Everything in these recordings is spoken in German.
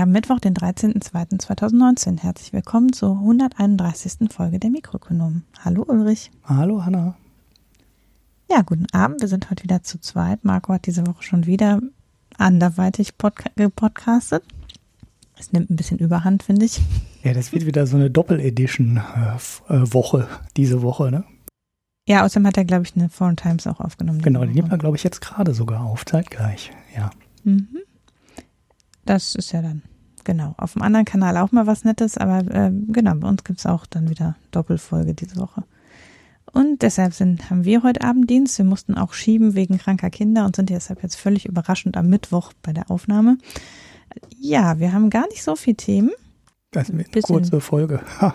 Wir haben Mittwoch, den 13.02.2019. Herzlich willkommen zur 131. Folge der Mikroökonomen. Hallo Ulrich. Hallo Hanna. Ja, guten Abend. Wir sind heute wieder zu zweit. Marco hat diese Woche schon wieder anderweitig podca gepodcastet. Es nimmt ein bisschen Überhand, finde ich. Ja, das wird wieder so eine Doppel-Edition-Woche äh, diese Woche, ne? Ja, außerdem hat er, glaube ich, eine Foreign Times auch aufgenommen. Genau, die nimmt er, glaube ich, jetzt gerade sogar auf, zeitgleich, ja. Mhm. Das ist ja dann, genau, auf dem anderen Kanal auch mal was Nettes, aber äh, genau, bei uns gibt es auch dann wieder Doppelfolge diese Woche. Und deshalb sind, haben wir heute Abend Dienst. Wir mussten auch schieben wegen kranker Kinder und sind deshalb jetzt völlig überraschend am Mittwoch bei der Aufnahme. Ja, wir haben gar nicht so viele Themen. Das wird eine kurze Folge. Ha,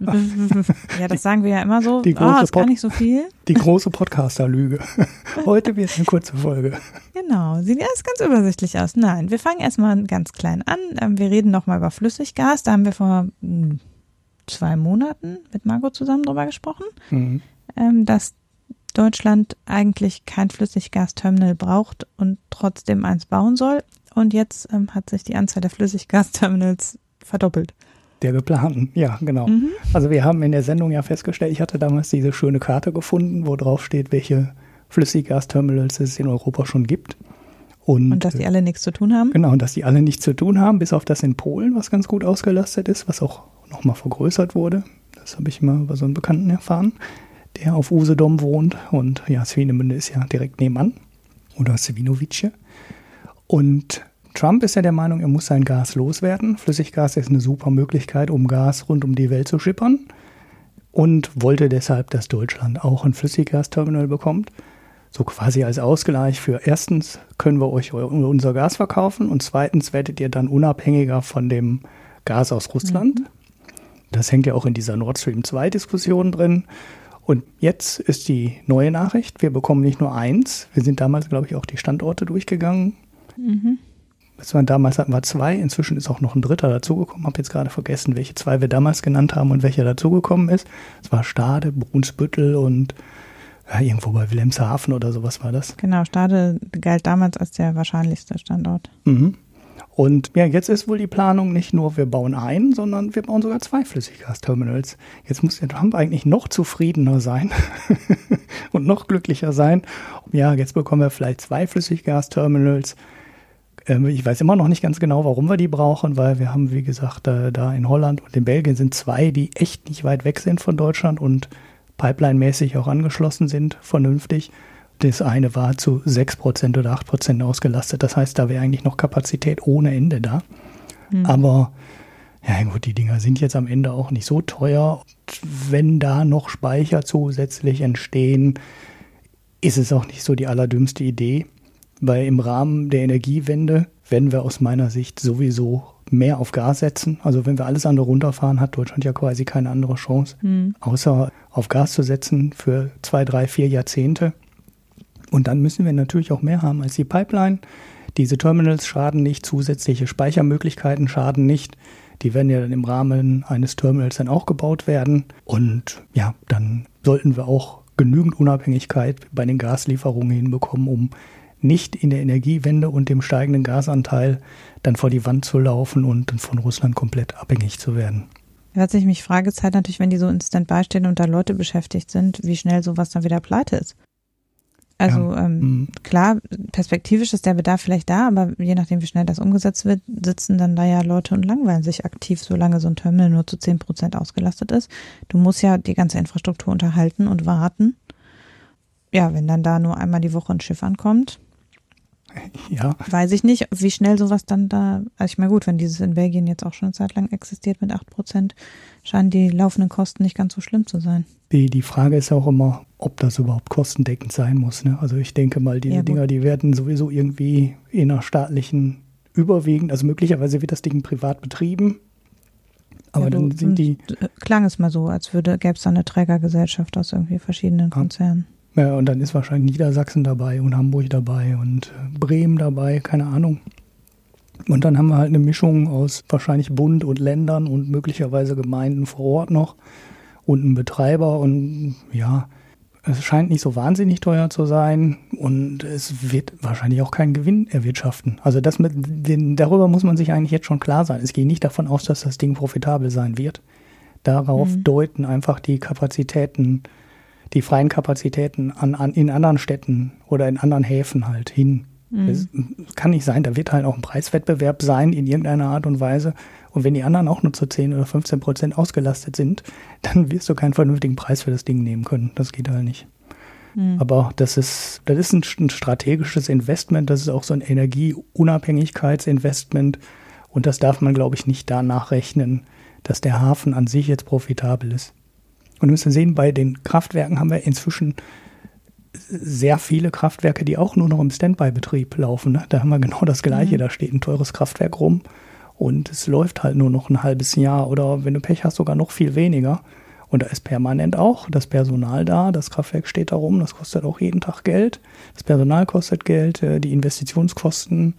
ja, das sagen wir ja immer so. Die große oh, ist gar nicht so viel. Die große Podcaster-Lüge. Heute wird eine kurze Folge. Genau, sieht erst ganz übersichtlich aus. Nein, wir fangen erstmal ganz klein an. Ähm, wir reden nochmal über Flüssiggas. Da haben wir vor hm, zwei Monaten mit Margot zusammen drüber gesprochen, mhm. Ähm, dass Deutschland eigentlich kein Flüssiggasterminal braucht und trotzdem eins bauen soll. Und jetzt ähm, hat sich die Anzahl der Flüssiggasterminals verdoppelt. Der geplanten, ja, genau. Mhm. Also wir haben in der Sendung ja festgestellt, ich hatte damals diese schöne Karte gefunden, wo drauf steht, welche Flüssiggasterminals es in Europa schon gibt. Und, und dass die alle nichts zu tun haben? Genau, und dass die alle nichts zu tun haben, bis auf das in Polen, was ganz gut ausgelastet ist, was auch nochmal vergrößert wurde. Das habe ich mal bei so einem Bekannten erfahren, der auf Usedom wohnt. Und ja, Swinemünde ist ja direkt nebenan. Oder Svinovice. Und Trump ist ja der Meinung, er muss sein Gas loswerden. Flüssiggas ist eine super Möglichkeit, um Gas rund um die Welt zu schippern. Und wollte deshalb, dass Deutschland auch ein Flüssiggasterminal bekommt. So quasi als Ausgleich für erstens können wir euch unser Gas verkaufen und zweitens werdet ihr dann unabhängiger von dem Gas aus Russland. Mhm. Das hängt ja auch in dieser Nord Stream 2 Diskussion drin. Und jetzt ist die neue Nachricht, wir bekommen nicht nur eins, wir sind damals, glaube ich, auch die Standorte durchgegangen. Mhm. Waren damals hatten wir zwei, inzwischen ist auch noch ein dritter dazugekommen. Habe jetzt gerade vergessen, welche zwei wir damals genannt haben und welcher dazugekommen ist. Es war Stade, Brunsbüttel und ja, irgendwo bei Wilhelmshaven oder sowas war das. Genau, Stade galt damals als der wahrscheinlichste Standort. Mhm. Und ja, jetzt ist wohl die Planung nicht nur, wir bauen ein, sondern wir bauen sogar zwei Flüssiggasterminals. Jetzt muss der Trump eigentlich noch zufriedener sein und noch glücklicher sein. Ja, jetzt bekommen wir vielleicht zwei Flüssiggasterminals. Ähm, ich weiß immer noch nicht ganz genau, warum wir die brauchen, weil wir haben, wie gesagt, da in Holland und in Belgien sind zwei, die echt nicht weit weg sind von Deutschland und pipeline-mäßig auch angeschlossen sind, vernünftig. Das eine war zu 6% oder 8% ausgelastet. Das heißt, da wäre eigentlich noch Kapazität ohne Ende da. Mhm. Aber ja gut, die Dinger sind jetzt am Ende auch nicht so teuer. Und wenn da noch Speicher zusätzlich entstehen, ist es auch nicht so die allerdümmste Idee. Weil im Rahmen der Energiewende werden wir aus meiner Sicht sowieso mehr auf Gas setzen. Also wenn wir alles andere runterfahren, hat Deutschland ja quasi keine andere Chance, mhm. außer auf Gas zu setzen für zwei, drei, vier Jahrzehnte. Und dann müssen wir natürlich auch mehr haben als die Pipeline. Diese Terminals schaden nicht, zusätzliche Speichermöglichkeiten schaden nicht. Die werden ja dann im Rahmen eines Terminals dann auch gebaut werden. Und ja, dann sollten wir auch genügend Unabhängigkeit bei den Gaslieferungen hinbekommen, um nicht in der Energiewende und dem steigenden Gasanteil dann vor die Wand zu laufen und dann von Russland komplett abhängig zu werden. Was ich mich frage, ist halt natürlich, wenn die so in Standby stehen und da Leute beschäftigt sind, wie schnell sowas dann wieder pleite ist. Also ja. ähm, mhm. klar, perspektivisch ist der Bedarf vielleicht da, aber je nachdem, wie schnell das umgesetzt wird, sitzen dann da ja Leute und langweilen sich aktiv, solange so ein Terminal nur zu zehn Prozent ausgelastet ist. Du musst ja die ganze Infrastruktur unterhalten und warten. Ja, wenn dann da nur einmal die Woche ein Schiff ankommt, Ja. Weiß ich nicht, wie schnell sowas dann da, also ich meine gut, wenn dieses in Belgien jetzt auch schon eine Zeit lang existiert mit 8%, scheinen die laufenden Kosten nicht ganz so schlimm zu sein. Die, die Frage ist auch immer, ob das überhaupt kostendeckend sein muss. Ne? Also ich denke mal, diese ja, Dinger, die werden sowieso irgendwie in einer staatlichen überwiegend, also möglicherweise wird das Ding privat betrieben. Aber ja, dann sind die. Klang es mal so, als würde gäbe es da eine Trägergesellschaft aus irgendwie verschiedenen Konzernen. Ja, und dann ist wahrscheinlich Niedersachsen dabei und Hamburg dabei und äh, Bremen dabei, keine Ahnung. Und dann haben wir halt eine Mischung aus wahrscheinlich Bund und Ländern und möglicherweise Gemeinden vor Ort noch und einen Betreiber und ja, Es scheint nicht so wahnsinnig teuer zu sein und es wird wahrscheinlich auch keinen Gewinn erwirtschaften. Also das mit den, darüber muss man sich eigentlich jetzt schon klar sein. Es geht nicht davon aus, dass das Ding profitabel sein wird. Darauf mhm. deuten einfach die Kapazitäten, die freien Kapazitäten an, an, in anderen Städten oder in anderen Häfen halt hin. Mhm. Es kann nicht sein, da wird halt auch ein Preiswettbewerb sein in irgendeiner Art und Weise. Und wenn die anderen auch nur zu 10 oder 15 Prozent ausgelastet sind, dann wirst du keinen vernünftigen Preis für das Ding nehmen können. Das geht halt nicht. Mhm. Aber das ist, das ist ein, ein, strategisches Investment, das ist auch so ein Energieunabhängigkeitsinvestment. Und das darf man, glaube ich, nicht danach rechnen, dass der Hafen an sich jetzt profitabel ist. Und wir müssen sehen, bei den Kraftwerken haben wir inzwischen sehr viele Kraftwerke, die auch nur noch im Standby-Betrieb laufen. Ne? Da haben wir genau das Gleiche. Mhm. Da steht ein teures Kraftwerk rum und es läuft halt nur noch ein halbes Jahr oder wenn du Pech hast, sogar noch viel weniger. Und da ist permanent auch das Personal da, das Kraftwerk steht da rum, das kostet auch jeden Tag Geld. Das Personal kostet Geld, äh, die Investitionskosten.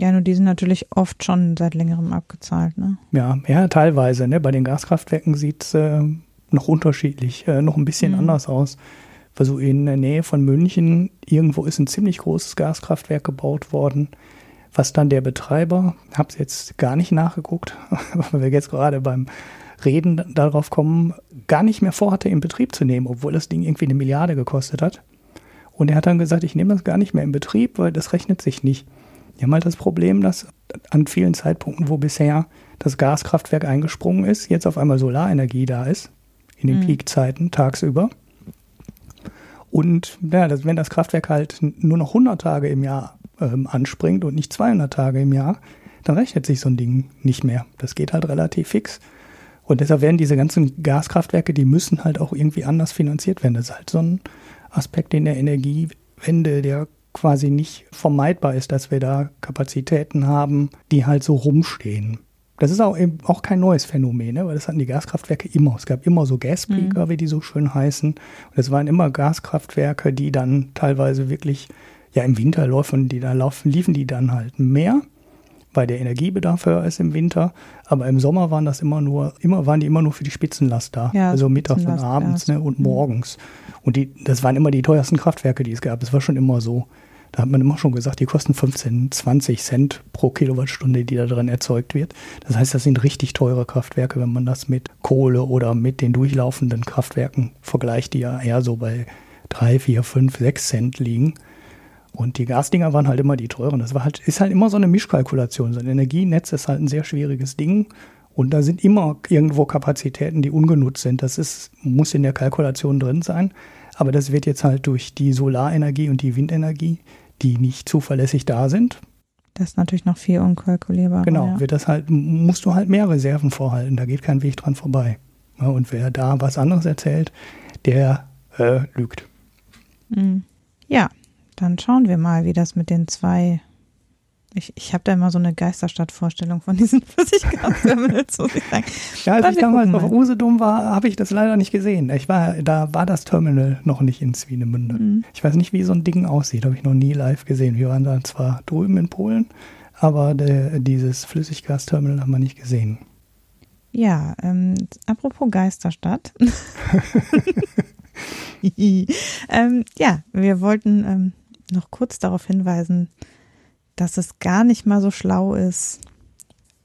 Ja, nur die sind natürlich oft schon seit längerem abgezahlt, ne? Ja, ja, teilweise. Ne? Bei den Gaskraftwerken sieht es äh, noch unterschiedlich, äh, noch ein bisschen mhm. anders aus weil so in der Nähe von München irgendwo ist ein ziemlich großes Gaskraftwerk gebaut worden, was dann der Betreiber, habe es jetzt gar nicht nachgeguckt, weil wir jetzt gerade beim Reden darauf kommen, gar nicht mehr vorhatte, in Betrieb zu nehmen, obwohl das Ding irgendwie eine Milliarde gekostet hat. Und er hat dann gesagt, ich nehme das gar nicht mehr in Betrieb, weil das rechnet sich nicht. Wir haben halt das Problem, dass an vielen Zeitpunkten, wo bisher das Gaskraftwerk eingesprungen ist, jetzt auf einmal Solarenergie da ist, in den mhm. Peakzeiten tagsüber. Und ja, das, wenn das Kraftwerk halt nur noch 100 Tage im Jahr ähm, anspringt und nicht 200 Tage im Jahr, dann rechnet sich so ein Ding nicht mehr. Das geht halt relativ fix. Und deshalb werden diese ganzen Gaskraftwerke, die müssen halt auch irgendwie anders finanziert werden. Das ist halt so ein Aspekt in der Energiewende, der quasi nicht vermeidbar ist, dass wir da Kapazitäten haben, die halt so rumstehen. Das ist auch eben auch kein neues Phänomen, ne? weil das hatten die Gaskraftwerke immer. Es gab immer so Gaspeaker, mhm. wie die so schön heißen. Und es waren immer Gaskraftwerke, die dann teilweise wirklich, ja, im Winter laufen die da laufen, liefen die dann halt mehr, weil der Energiebedarf höher ist im Winter. Aber im Sommer waren das immer nur, immer waren die immer nur für die Spitzenlast da. Ja, also mittags und abends ne, und mhm. morgens. Und die, das waren immer die teuersten Kraftwerke, die es gab. Das war schon immer so. Da hat man immer schon gesagt, die kosten 15, 20 Cent pro Kilowattstunde, die da drin erzeugt wird. Das heißt, das sind richtig teure Kraftwerke, wenn man das mit Kohle oder mit den durchlaufenden Kraftwerken vergleicht, die ja eher so bei 3, 4, 5, 6 Cent liegen. Und die Gasdinger waren halt immer die teuren. Das war halt, ist halt immer so eine Mischkalkulation. So ein Energienetz ist halt ein sehr schwieriges Ding. Und da sind immer irgendwo Kapazitäten, die ungenutzt sind. Das ist, muss in der Kalkulation drin sein. Aber das wird jetzt halt durch die Solarenergie und die Windenergie, die nicht zuverlässig da sind. Das ist natürlich noch viel unkalkulierbar. Genau, ja. wird das halt, musst du halt mehr Reserven vorhalten. Da geht kein Weg dran vorbei. und wer da was anderes erzählt, der äh, lügt. Hm. Ja, dann schauen wir mal, wie das mit den zwei ich, ich habe da immer so eine Geisterstadtvorstellung von diesen Flüssiggasterminals, muss ich sagen. Ja, als ich damals auf Usedom war, habe ich das leider nicht gesehen. Ich war, da war das Terminal noch nicht in Swinemünde. Mhm. Ich weiß nicht, wie so ein Ding aussieht, habe ich noch nie live gesehen. Wir waren da zwar drüben in Polen, aber der, dieses Flüssiggasterminal haben wir nicht gesehen. Ja, ähm, apropos Geisterstadt. ähm, ja, wir wollten ähm, noch kurz darauf hinweisen, dass es gar nicht mal so schlau ist,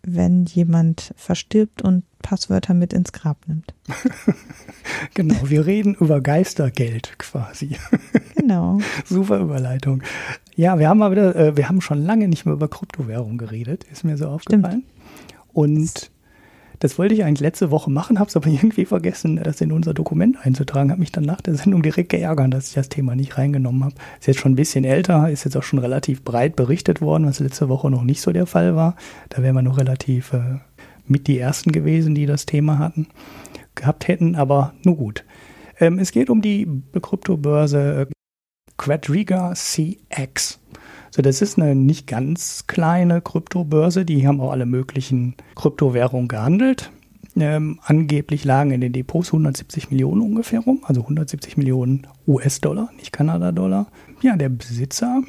wenn jemand verstirbt und Passwörter mit ins Grab nimmt. genau, wir reden über Geistergeld quasi. Genau. Super Überleitung. Ja, wir haben mal wieder, äh, wir haben schon lange nicht mehr über Kryptowährung geredet, ist mir so aufgefallen. Stimmt. Und das wollte ich eigentlich letzte Woche machen, habe es aber irgendwie vergessen, das in unser Dokument einzutragen. Habe mich dann nach der Sendung direkt geärgert, dass ich das Thema nicht reingenommen habe. Ist jetzt schon ein bisschen älter, ist jetzt auch schon relativ breit berichtet worden, was letzte Woche noch nicht so der Fall war. Da wären wir noch relativ äh, mit die Ersten gewesen, die das Thema hatten, gehabt hätten, aber nur gut. Ähm, es geht um die Kryptobörse äh, Quadriga CX. So, das ist eine nicht ganz kleine Kryptobörse. Die haben auch alle möglichen Kryptowährungen gehandelt. Ähm, angeblich lagen in den Depots 170 Millionen ungefähr rum, also 170 Millionen US-Dollar, nicht Kanada-Dollar. Ja, der Besitzer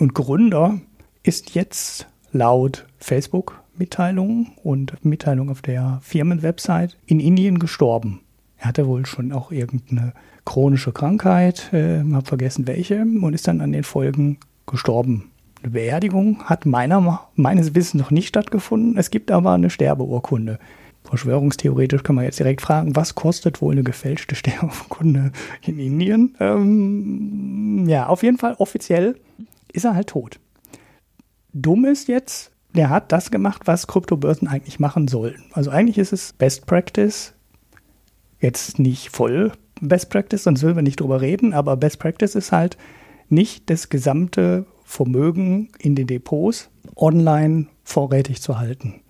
und Gründer ist jetzt laut Facebook-Mitteilungen und Mitteilungen auf der Firmenwebsite in Indien gestorben. Er hatte wohl schon auch irgendeine chronische Krankheit, äh, habe vergessen welche, und ist dann an den Folgen gestorben. Eine Beerdigung hat meiner, meines Wissens noch nicht stattgefunden. Es gibt aber eine Sterbeurkunde. Verschwörungstheoretisch kann man jetzt direkt fragen, was kostet wohl eine gefälschte Sterbeurkunde in Indien? Ähm, ja, auf jeden Fall offiziell ist er halt tot. Dumm ist jetzt, der hat das gemacht, was Kryptobörsen eigentlich machen sollten. Also eigentlich ist es Best Practice, jetzt nicht voll Best Practice, sonst würden wir nicht drüber reden, aber Best Practice ist halt nicht das gesamte Vermögen in den Depots online vorrätig zu halten.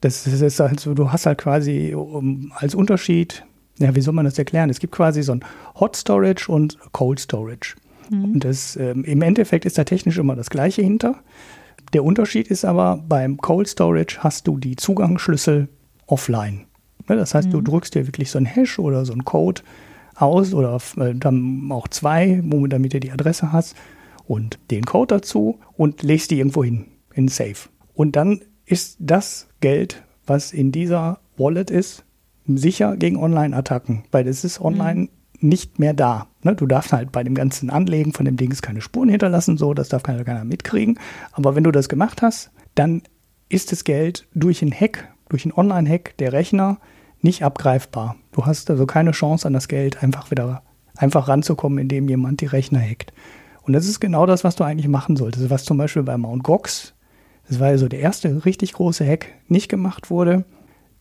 Das ist also, du hast halt quasi als Unterschied, ja, wie soll man das erklären? Es gibt quasi so ein Hot Storage und Cold Storage. Mhm. Und das, ähm, im Endeffekt ist da technisch immer das Gleiche hinter. Der Unterschied ist aber, beim Cold Storage hast du die Zugangsschlüssel offline. Ne, das heißt, mhm. du drückst dir wirklich so ein Hash oder so ein Code aus oder äh, dann auch zwei, damit du die Adresse hast und den Code dazu und legst die irgendwo hin, in Safe. Und dann ist das Geld, was in dieser Wallet ist, sicher gegen Online-Attacken, weil es ist online mhm. nicht mehr da. Ne? Du darfst halt bei dem ganzen Anlegen von dem Dings keine Spuren hinterlassen, so, das darf keiner, keiner mitkriegen. Aber wenn du das gemacht hast, dann ist das Geld durch einen Hack, durch einen Online-Hack der Rechner nicht abgreifbar. Du hast also keine Chance an das Geld einfach wieder einfach ranzukommen, indem jemand die Rechner hackt. Und das ist genau das, was du eigentlich machen solltest. Was zum Beispiel bei Mount Gox, das war ja so der erste richtig große Hack, nicht gemacht wurde.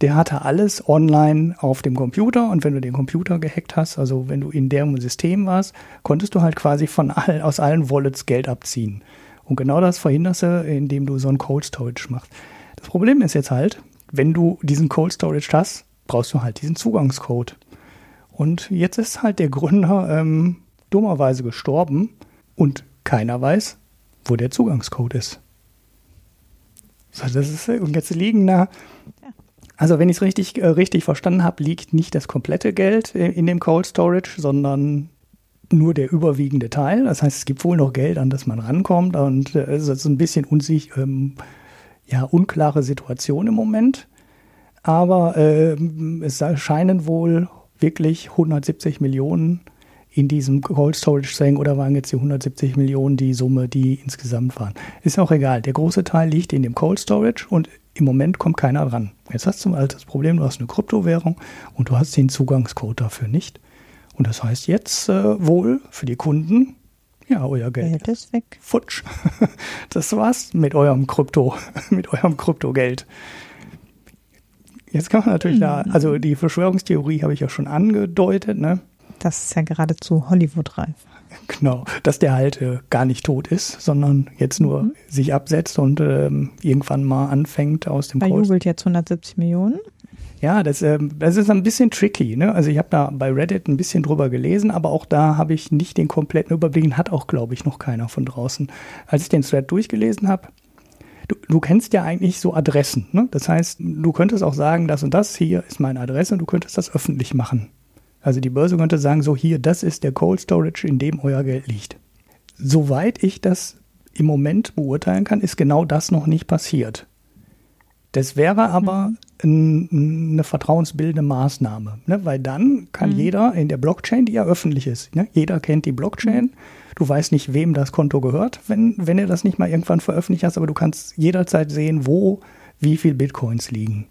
Der hatte alles online auf dem Computer und wenn du den Computer gehackt hast, also wenn du in dem System warst, konntest du halt quasi von allen, aus allen Wallets Geld abziehen. Und genau das verhinderst du, indem du so ein Cold Storage machst. Das Problem ist jetzt halt, wenn du diesen Cold Storage hast, brauchst du halt diesen Zugangscode. Und jetzt ist halt der Gründer ähm, dummerweise gestorben und keiner weiß, wo der Zugangscode ist. So, das ist, und jetzt liegen da, also wenn ich es richtig, äh, richtig verstanden habe, liegt nicht das komplette Geld in dem Cold Storage, sondern nur der überwiegende Teil. Das heißt, es gibt wohl noch Geld, an das man rankommt. Und äh, es ist ein bisschen unsich, ähm, ja, unklare Situation im Moment. Aber äh, es scheinen wohl wirklich 170 Millionen in diesem Cold Storage sein oder waren jetzt die 170 Millionen die Summe, die insgesamt waren. Ist auch egal. Der große Teil liegt in dem Cold Storage und im Moment kommt keiner dran. Jetzt hast du mal das Problem, du hast eine Kryptowährung und du hast den Zugangscode dafür nicht. Und das heißt jetzt äh, wohl für die Kunden, ja, euer Geld. Geld ist weg. Futsch. Das war's mit eurem Krypto, mit eurem Kryptogeld. Jetzt kann man natürlich mhm. da, also die Verschwörungstheorie habe ich ja schon angedeutet, ne? Das ist ja geradezu Hollywood-reif. Genau, dass der halt äh, gar nicht tot ist, sondern jetzt nur mhm. sich absetzt und ähm, irgendwann mal anfängt aus dem Bei jubelt jetzt 170 Millionen. Ja, das, ähm, das ist ein bisschen tricky. Ne? Also ich habe da bei Reddit ein bisschen drüber gelesen, aber auch da habe ich nicht den kompletten Überblick. Hat auch, glaube ich, noch keiner von draußen. Als ich den Thread durchgelesen habe, du, du kennst ja eigentlich so Adressen. Ne? Das heißt, du könntest auch sagen, das und das hier ist meine Adresse und du könntest das öffentlich machen. Also die Börse könnte sagen, so hier, das ist der Cold Storage, in dem euer Geld liegt. Soweit ich das im Moment beurteilen kann, ist genau das noch nicht passiert. Das wäre aber mhm. ein, eine vertrauensbildende Maßnahme, ne? weil dann kann mhm. jeder in der Blockchain, die ja öffentlich ist, ne? jeder kennt die Blockchain, mhm. du weißt nicht, wem das Konto gehört, wenn, wenn er das nicht mal irgendwann veröffentlicht hast, aber du kannst jederzeit sehen, wo wie viel Bitcoins liegen.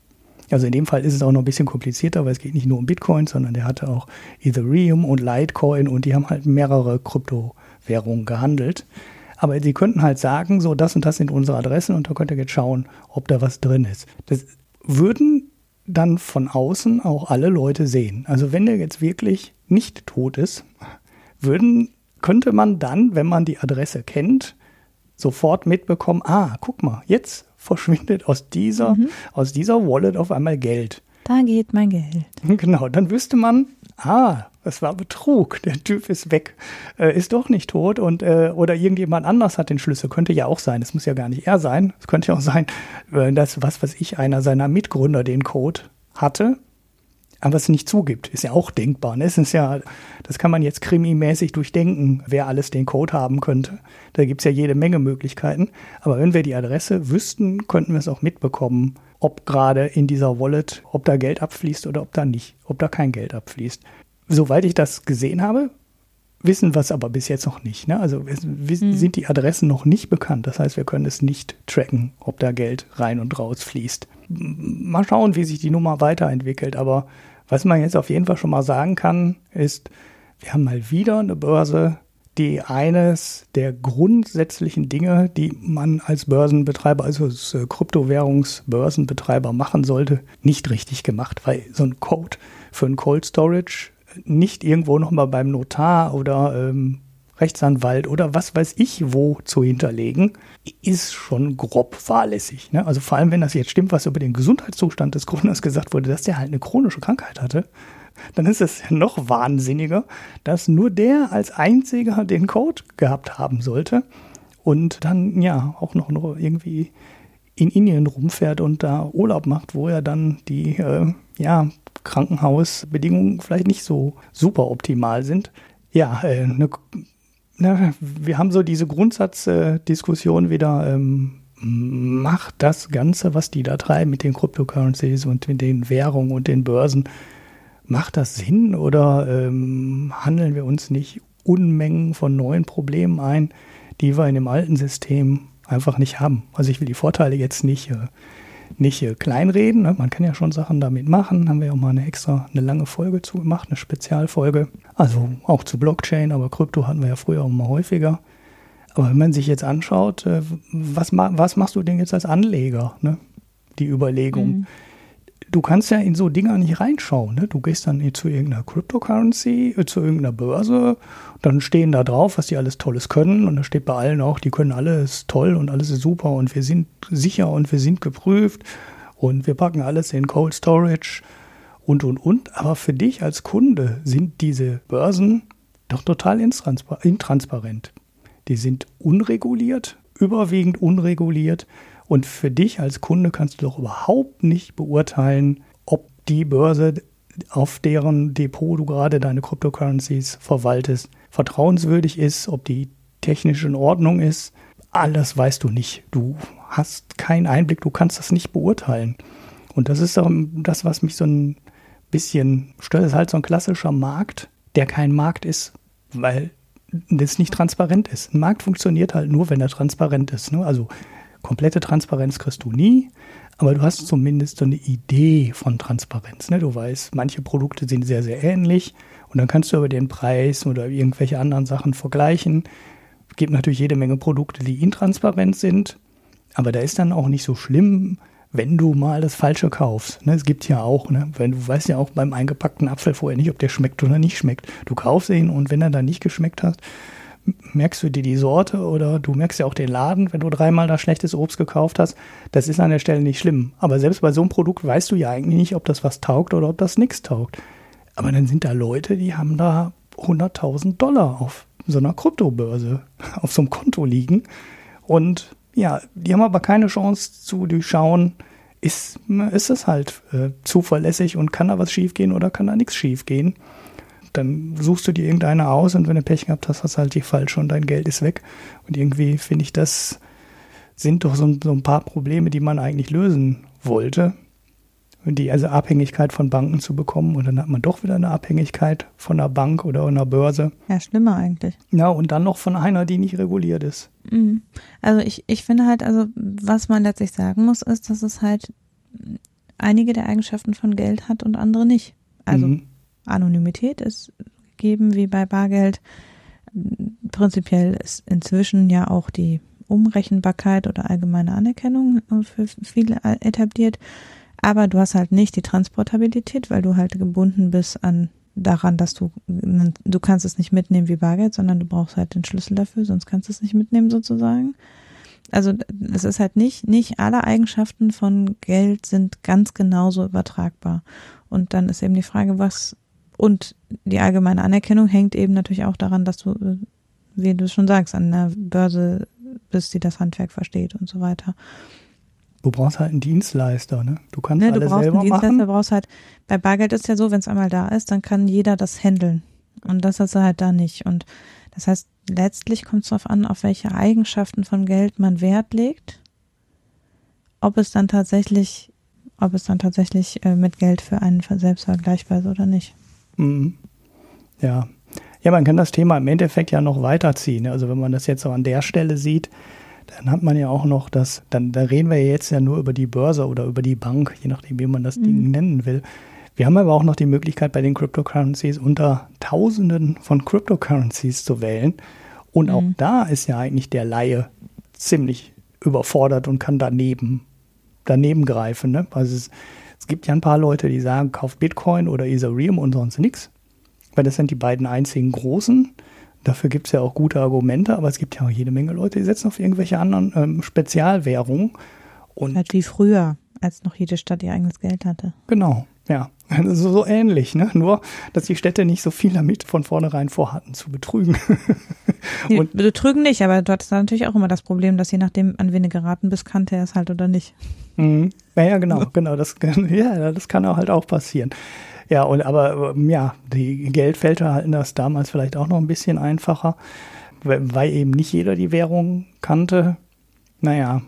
Also in dem Fall ist es auch noch ein bisschen komplizierter, weil es geht nicht nur um Bitcoin, sondern der hatte auch Ethereum und Litecoin und die haben halt mehrere Kryptowährungen gehandelt. Aber sie könnten halt sagen, so das und das sind unsere Adressen und da könnt ihr jetzt schauen, ob da was drin ist. Das würden dann von außen auch alle Leute sehen. Also wenn der jetzt wirklich nicht tot ist, würden, könnte man dann, wenn man die Adresse kennt, sofort mitbekommen, ah, guck mal, jetzt verschwindet aus dieser, mhm. aus dieser Wallet auf einmal Geld. Da geht mein Geld. Genau, dann wüsste man, ah, das war Betrug, der Typ ist weg, äh, ist doch nicht tot und äh, oder irgendjemand anders hat den Schlüssel, könnte ja auch sein, es muss ja gar nicht er sein, es könnte ja auch sein, äh, dass, was weiß ich, einer seiner Mitgründer den Code hatte aber es nicht zugibt. Ist ja auch denkbar. Ne? Es ist ja, das kann man jetzt krimimäßig durchdenken, wer alles den Code haben könnte. Da gibt es ja jede Menge Möglichkeiten. Aber wenn wir die Adresse wüssten, könnten wir es auch mitbekommen, ob gerade in dieser Wallet, ob da Geld abfließt oder ob da nicht, ob da kein Geld abfließt. Soweit ich das gesehen habe, wissen wir es aber bis jetzt noch nicht. Ne? Also es, mhm. sind die Adressen noch nicht bekannt. Das heißt, wir können es nicht tracken, ob da Geld rein und raus fließt. Mal schauen, wie sich die Nummer weiterentwickelt. Aber was man jetzt auf jeden Fall schon mal sagen kann, ist, wir haben mal wieder eine Börse, die eines der grundsätzlichen Dinge, die man als Börsenbetreiber, also als äh, Kryptowährungsbörsenbetreiber machen sollte, nicht richtig gemacht, weil so ein Code für ein Cold Storage nicht irgendwo nochmal beim Notar oder ähm, Rechtsanwalt oder was weiß ich wo zu hinterlegen, ist schon grob fahrlässig. Ne? Also vor allem, wenn das jetzt stimmt, was über den Gesundheitszustand des Gründers gesagt wurde, dass der halt eine chronische Krankheit hatte, dann ist es noch wahnsinniger, dass nur der als einziger den Code gehabt haben sollte und dann ja auch noch irgendwie in Indien rumfährt und da Urlaub macht, wo er dann die äh, ja, Krankenhausbedingungen vielleicht nicht so super optimal sind. Ja, äh, ne, ne, wir haben so diese Grundsatzdiskussion wieder. Ähm, macht das Ganze, was die da treiben mit den Cryptocurrencies und mit den Währungen und den Börsen, macht das Sinn oder ähm, handeln wir uns nicht Unmengen von neuen Problemen ein, die wir in dem alten System einfach nicht haben? Also ich will die Vorteile jetzt nicht äh, nicht äh, kleinreden. Ne? Man kann ja schon Sachen damit machen. Haben wir ja auch mal eine extra, eine lange Folge zu gemacht, eine Spezialfolge. Also auch zu Blockchain, aber Krypto hatten wir ja früher auch mal häufiger. Aber wenn man sich jetzt anschaut, äh, was, was machst du denn jetzt als Anleger? Ne? Die Überlegung. Mhm du kannst ja in so Dinger nicht reinschauen. Ne? Du gehst dann zu irgendeiner Cryptocurrency, äh, zu irgendeiner Börse, dann stehen da drauf, was die alles Tolles können. Und da steht bei allen auch, die können alles toll und alles ist super und wir sind sicher und wir sind geprüft und wir packen alles in Cold Storage und und und. Aber für dich als Kunde sind diese Börsen doch total intransparent. Die sind unreguliert, überwiegend unreguliert. Und für dich als Kunde kannst du doch überhaupt nicht beurteilen, ob die Börse, auf deren Depot du gerade deine Cryptocurrencies verwaltest, vertrauenswürdig ist, ob die technisch in Ordnung ist. Alles weißt du nicht. Du hast keinen Einblick, du kannst das nicht beurteilen. Und das ist das, was mich so ein bisschen stört. Das ist halt so ein klassischer Markt, der kein Markt ist, weil das nicht transparent ist. Ein Markt funktioniert halt nur, wenn er transparent ist. Ne? Also komplette Transparenz kriegst du nie, aber du hast zumindest so eine Idee von Transparenz. Ne? Du weißt, manche Produkte sind sehr, sehr ähnlich und dann kannst du über den Preis oder irgendwelche anderen Sachen vergleichen. Es gibt natürlich jede Menge Produkte, die intransparent sind, aber da ist dann auch nicht so schlimm, wenn du mal das Falsche kaufst. Ne? Es gibt ja auch, ne? wenn du weißt ja auch beim eingepackten Apfel vorher nicht, ob der schmeckt oder nicht schmeckt. Du kaufst ihn und wenn er dann nicht geschmeckt hat, merkst du dir die Sorte oder du merkst ja auch den Laden, wenn du dreimal da schlechtes Obst gekauft hast. Das ist an der Stelle nicht schlimm. Aber selbst bei so einem Produkt weißt du ja eigentlich nicht, ob das was taugt oder ob das nichts taugt. Aber dann sind da Leute, die haben da 100.000 Dollar auf so einer Kryptobörse, auf so einem Konto liegen. Und ja, die haben aber keine Chance zu durchschauen, ist, ist es halt äh, zuverlässig und kann da was schiefgehen oder kann da nichts schiefgehen dann suchst du dir irgendeine aus und wenn du Pech gehabt hast, hast du halt die falsche und dein Geld ist weg. Und irgendwie finde ich, das sind doch so, so, ein paar Probleme, die man eigentlich lösen wollte. Die also Abhängigkeit von Banken zu bekommen und dann hat man doch wieder eine Abhängigkeit von einer Bank oder einer Börse. Ja, schlimmer eigentlich. Ja, und dann noch von einer, die nicht reguliert ist. Mhm. Also ich, ich finde halt, also was man letztlich sagen muss, ist, dass es halt einige der Eigenschaften von Geld hat und andere nicht. Also mhm. Anonymität ist gegeben wie bei Bargeld. Prinzipiell ist inzwischen ja auch die Umrechenbarkeit oder allgemeine Anerkennung für viele etabliert. Aber du hast halt nicht die Transportabilität, weil du halt gebunden bist an daran, dass du, du kannst es nicht mitnehmen wie Bargeld, sondern du brauchst halt den Schlüssel dafür, sonst kannst du es nicht mitnehmen sozusagen. Also es ist halt nicht, nicht alle Eigenschaften von Geld sind ganz genauso übertragbar. Und dann ist eben die Frage, was und die allgemeine Anerkennung hängt eben natürlich auch daran, dass du, wie du schon sagst, an der Börse bist, die das Handwerk versteht und so weiter. Du brauchst halt einen Dienstleister, ne? Du kannst ne, alles du brauchst selber einen Dienstleister, machen. brauchst halt, bei Bargeld ist ja so, wenn es einmal da ist, dann kann jeder das handeln. Und das hast du halt da nicht. Und das heißt, letztlich kommt es darauf an, auf welche Eigenschaften von Geld man Wert legt, ob es dann tatsächlich, ob es dann tatsächlich äh, mit Geld für einen selbst vergleichbar ist oder nicht. Mhm. Ja. Ja, man kann das Thema im Endeffekt ja noch weiterziehen. Also wenn man das jetzt so an der Stelle sieht, dann hat man ja auch noch das, dann da reden wir jetzt ja nur über die Börse oder über die Bank, je nachdem, wie man das mhm. Ding nennen will. Wir haben aber auch noch die Möglichkeit bei den Cryptocurrencies unter Tausenden von Cryptocurrencies zu wählen. Und mhm. auch da ist ja eigentlich der Laie ziemlich überfordert und kann daneben, daneben greifen. Ne? Also es, es gibt ja ein paar Leute, die sagen, kauft Bitcoin oder Ethereum und sonst nichts. Weil das sind die beiden einzigen großen. Dafür gibt es ja auch gute Argumente, aber es gibt ja auch jede Menge Leute, die setzen auf irgendwelche anderen ähm, Spezialwährungen. Und halt wie früher, als noch jede Stadt ihr eigenes Geld hatte. Genau, ja. Also so ähnlich, ne? Nur, dass die Städte nicht so viel damit von vornherein vorhatten zu betrügen. und betrügen nicht, aber du hattest natürlich auch immer das Problem, dass je nachdem, an wen du geraten bist, kannte er es halt oder nicht. Mhm. Ja, genau, genau. Das, ja, das kann auch halt auch passieren. Ja, und aber ähm, ja, die Geldfelder halten das damals vielleicht auch noch ein bisschen einfacher, weil eben nicht jeder die Währung kannte. Naja,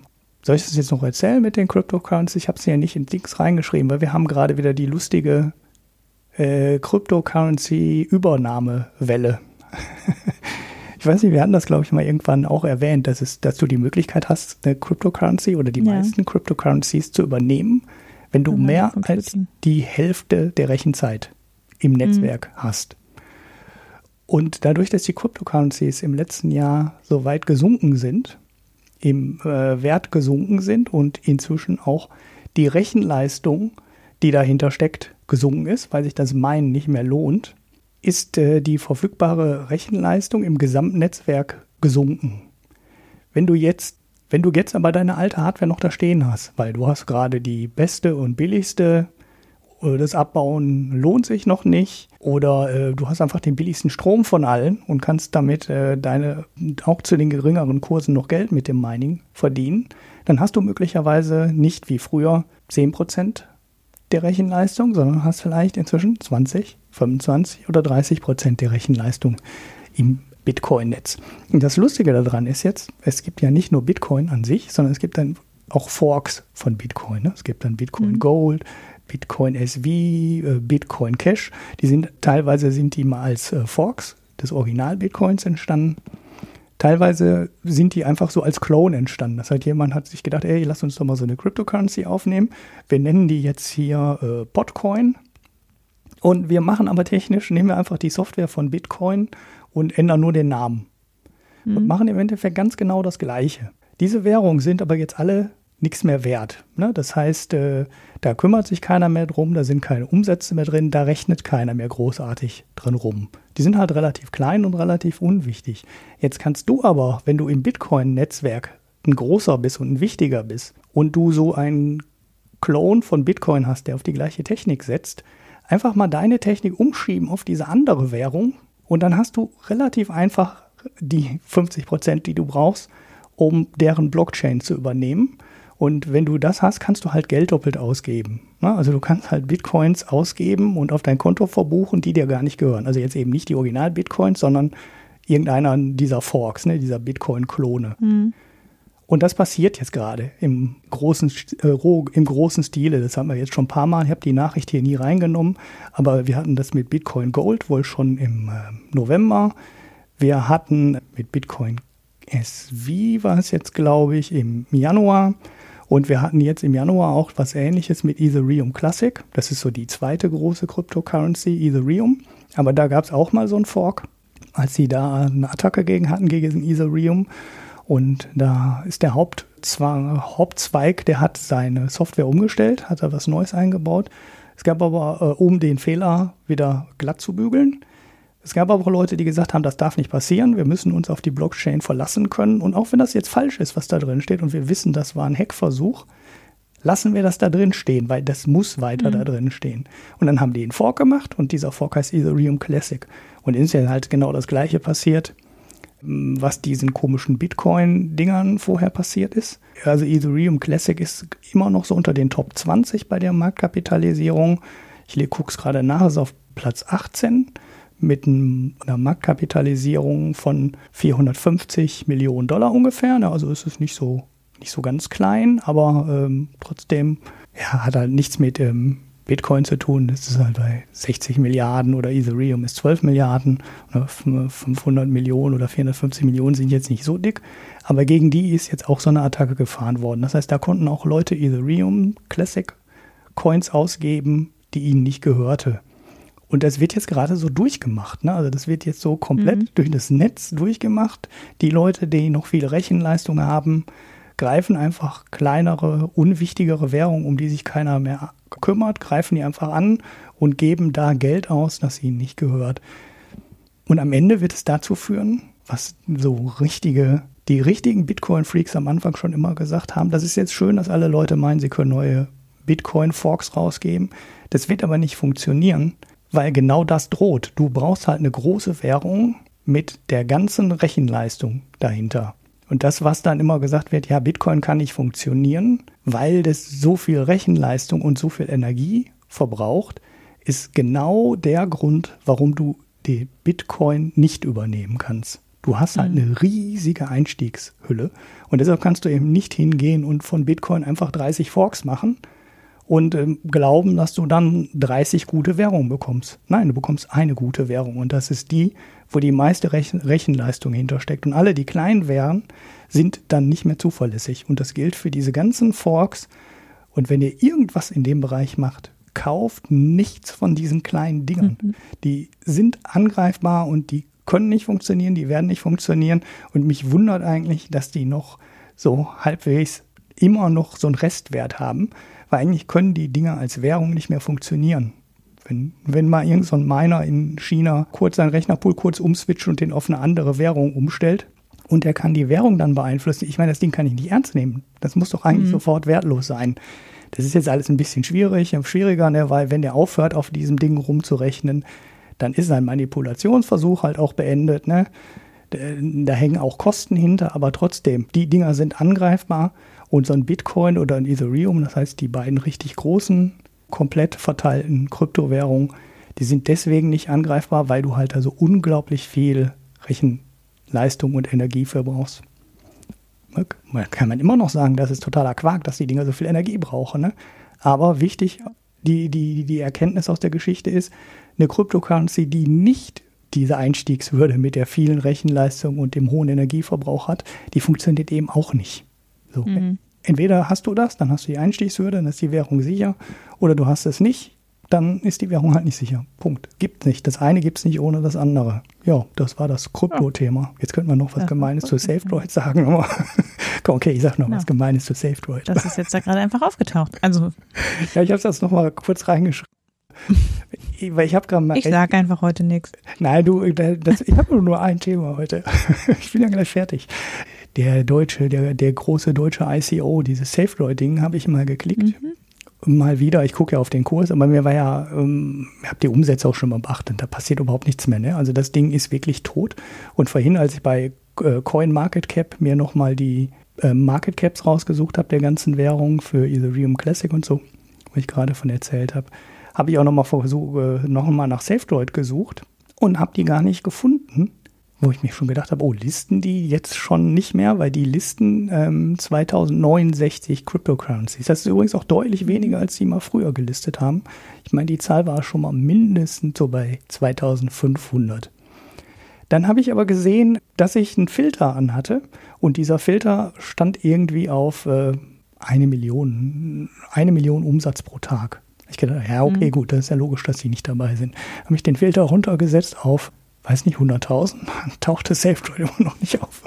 soll ich das jetzt noch erzählen mit den Cryptocurrencies? Ich habe es ja nicht in Dings reingeschrieben, weil wir haben gerade wieder die lustige äh, Cryptocurrency-Übernahmewelle. ich weiß nicht, wir hatten das, glaube ich, mal irgendwann auch erwähnt, dass, es, dass du die Möglichkeit hast, eine Cryptocurrency oder die ja. meisten Cryptocurrencies zu übernehmen wenn du mehr als die Hälfte der Rechenzeit im mhm. Netzwerk mhm. hast. Und dadurch, dass die Cryptocurrencies im letzten Jahr so weit gesunken sind, im äh, Wert gesunken sind und inzwischen auch die Rechenleistung, die dahinter steckt, gesunken ist, weil sich das Meinen nicht mehr lohnt, ist äh, die verfügbare Rechenleistung im gesamten Netzwerk gesunken. Wenn du jetzt wenn du jetzt aber deine alte Hardware noch da stehen hast, weil du hast gerade die beste und billigste, das Abbauen lohnt sich noch nicht oder äh, du hast einfach den billigsten Strom von allen und kannst damit äh, deine auch zu den geringeren Kursen noch Geld mit dem Mining verdienen, dann hast du möglicherweise nicht wie früher 10% der Rechenleistung, sondern hast vielleicht inzwischen 20, 25 oder 30% der Rechenleistung im Bitcoin-Netz. Und das Lustige daran ist jetzt, es gibt ja nicht nur Bitcoin an sich, sondern es gibt dann auch Forks von Bitcoin. Ne? Es gibt dann Bitcoin mhm. Gold, Bitcoin SV, äh, Bitcoin Cash. Die sind teilweise sind die mal als äh, Forks des Original Bitcoins entstanden. Teilweise sind die einfach so als Clone entstanden. Das heißt, jemand hat sich gedacht, ey, lass uns doch mal so eine Cryptocurrency aufnehmen. Wir nennen die jetzt hier äh, Potcoin. Und wir machen aber technisch, nehmen wir einfach die Software von Bitcoin und ändern nur den Namen. Mhm. Und machen im Endeffekt ganz genau das Gleiche. Diese Währungen sind aber jetzt alle nichts mehr wert. Ne? Das heißt, äh, da kümmert sich keiner mehr drum, da sind keine Umsätze mehr drin, da rechnet keiner mehr großartig drin rum. Die sind halt relativ klein und relativ unwichtig. Jetzt kannst du aber, wenn du im Bitcoin-Netzwerk ein großer bist und ein wichtiger bist und du so einen Clone von Bitcoin hast, der auf die gleiche Technik setzt, einfach mal deine Technik umschieben auf diese andere Währung und dann hast du relativ einfach die 50 Prozent, die du brauchst, um deren Blockchain zu übernehmen. Und wenn du das hast, kannst du halt Geld doppelt ausgeben. Also du kannst halt Bitcoins ausgeben und auf dein Konto verbuchen, die dir gar nicht gehören. Also jetzt eben nicht die Original-Bitcoins, sondern irgendeiner dieser Forks, ne, dieser Bitcoin-Klone. Mhm. Und das passiert jetzt gerade im großen, äh, im großen Stile. Das haben wir jetzt schon ein paar Mal. Ich habe die Nachricht hier nie reingenommen, aber wir hatten das mit Bitcoin Gold wohl schon im äh, November. Wir hatten mit Bitcoin SV war es jetzt, glaube ich, im Januar. Und wir hatten jetzt im Januar auch was ähnliches mit Ethereum Classic. Das ist so die zweite große Cryptocurrency, Ethereum. Aber da gab es auch mal so einen Fork, als sie da eine Attacke gegen hatten, gegen Ethereum. Und da ist der Hauptzweig, der hat seine Software umgestellt, hat da was Neues eingebaut. Es gab aber, äh, um den Fehler wieder glatt zu bügeln, es gab aber auch Leute, die gesagt haben, das darf nicht passieren, wir müssen uns auf die Blockchain verlassen können. Und auch wenn das jetzt falsch ist, was da drin steht, und wir wissen, das war ein Hackversuch, lassen wir das da drin stehen, weil das muss weiter mhm. da drin stehen. Und dann haben die einen Fork gemacht und dieser Fork heißt Ethereum Classic. Und ist ja halt genau das gleiche passiert was diesen komischen Bitcoin-Dingern vorher passiert ist. Also Ethereum Classic ist immer noch so unter den Top 20 bei der Marktkapitalisierung. Ich gucke es gerade nach, ist auf Platz 18 mit einer Marktkapitalisierung von 450 Millionen Dollar ungefähr. Also ist es nicht so, nicht so ganz klein, aber ähm, trotzdem ja, hat halt nichts mit ähm, Bitcoin zu tun. Das ist halt bei 60 Milliarden oder Ethereum ist 12 Milliarden oder 500 Millionen oder 450 Millionen sind jetzt nicht so dick. Aber gegen die ist jetzt auch so eine Attacke gefahren worden. Das heißt, da konnten auch Leute Ethereum Classic Coins ausgeben, die ihnen nicht gehörte. Und das wird jetzt gerade so durchgemacht. Ne? Also das wird jetzt so komplett mhm. durch das Netz durchgemacht. Die Leute, die noch viel Rechenleistung haben, greifen einfach kleinere, unwichtigere Währungen, um die sich keiner mehr kümmert, greifen die einfach an und geben da Geld aus, das ihnen nicht gehört. Und am Ende wird es dazu führen, was so richtige, die richtigen Bitcoin-Freaks am Anfang schon immer gesagt haben, das ist jetzt schön, dass alle Leute meinen, sie können neue Bitcoin-Forks rausgeben. Das wird aber nicht funktionieren, weil genau das droht. Du brauchst halt eine große Währung mit der ganzen Rechenleistung dahinter. Und das, was dann immer gesagt wird, ja, Bitcoin kann nicht funktionieren, weil das so viel Rechenleistung und so viel Energie verbraucht, ist genau der Grund, warum du die Bitcoin nicht übernehmen kannst. Du hast halt mhm. eine riesige Einstiegshülle und deshalb kannst du eben nicht hingehen und von Bitcoin einfach 30 Forks machen und ähm, glauben, dass du dann 30 gute Währungen bekommst. Nein, du bekommst eine gute Währung und das ist die, wo die meiste Rechen Rechenleistung hintersteckt. Und alle, die klein wären, sind dann nicht mehr zuverlässig. Und das gilt für diese ganzen Forks. Und wenn ihr irgendwas in dem Bereich macht, kauft nichts von diesen kleinen Dingern. Mhm. Die sind angreifbar und die können nicht funktionieren, die werden nicht funktionieren. Und mich wundert eigentlich, dass die noch so halbwegs immer noch so einen Restwert haben weil eigentlich können die Dinge als Währung nicht mehr funktionieren. Wenn, wenn mal irgendein so Miner in China kurz seinen Rechnerpool kurz umswitcht und den auf eine andere Währung umstellt und er kann die Währung dann beeinflussen, ich meine, das Ding kann ich nicht ernst nehmen. Das muss doch eigentlich mhm. sofort wertlos sein. Das ist jetzt alles ein bisschen schwierig, schwieriger, ne, weil wenn der aufhört, auf diesem Ding rumzurechnen, dann ist sein Manipulationsversuch halt auch beendet. Ne? Da hängen auch Kosten hinter, aber trotzdem, die Dinger sind angreifbar und so ein Bitcoin oder ein Ethereum, das heißt die beiden richtig großen, komplett verteilten Kryptowährungen, die sind deswegen nicht angreifbar, weil du halt also unglaublich viel Rechenleistung und Energie verbrauchst. Da kann man immer noch sagen, das ist totaler Quark, dass die Dinger so viel Energie brauchen. Ne? Aber wichtig, die, die, die Erkenntnis aus der Geschichte ist, eine Cryptocurrency, die nicht diese Einstiegshürde mit der vielen Rechenleistung und dem hohen Energieverbrauch hat, die funktioniert eben auch nicht. So. Mhm. Entweder hast du das, dann hast du die Einstiegshürde, dann ist die Währung sicher, oder du hast es nicht, dann ist die Währung halt nicht sicher. Punkt. Gibt nicht. Das eine gibt es nicht ohne das andere. Ja, das war das Krypto-Thema. Jetzt könnte man noch was ja, Gemeines zu SafeDroid sagen. Aber okay, ich sage noch ja. was Gemeines zu SafeDroid. Das ist jetzt da gerade einfach aufgetaucht. Also. Ja, ich habe das noch mal kurz reingeschrieben. Weil ich habe gerade mal. Ich sage einfach heute nichts. Nein, du, das, ich habe nur ein Thema heute. Ich bin ja gleich fertig der deutsche, der, der große deutsche ICO, dieses SafeDroid-Ding, habe ich mal geklickt. Mhm. Mal wieder, ich gucke ja auf den Kurs, aber mir war ja, ähm, ich habe die Umsätze auch schon mal beachtet, da passiert überhaupt nichts mehr. Ne? Also das Ding ist wirklich tot. Und vorhin, als ich bei äh, Coin Market Cap mir nochmal die äh, Market Caps rausgesucht habe, der ganzen Währung für Ethereum Classic und so, wo ich gerade von erzählt habe, habe ich auch nochmal äh, noch nach SafeDroid gesucht und habe die gar nicht gefunden wo ich mich schon gedacht habe, oh, listen die jetzt schon nicht mehr, weil die listen ähm, 2069 Cryptocurrencies. Das ist übrigens auch deutlich weniger, als sie mal früher gelistet haben. Ich meine, die Zahl war schon mal mindestens so bei 2500. Dann habe ich aber gesehen, dass ich einen Filter anhatte und dieser Filter stand irgendwie auf äh, eine Million, eine Million Umsatz pro Tag. Ich gedacht, ja, okay, mhm. gut, das ist ja logisch, dass die nicht dabei sind. Habe ich den Filter runtergesetzt auf weiß nicht, 100.000, tauchte SafeDroid immer noch nicht auf.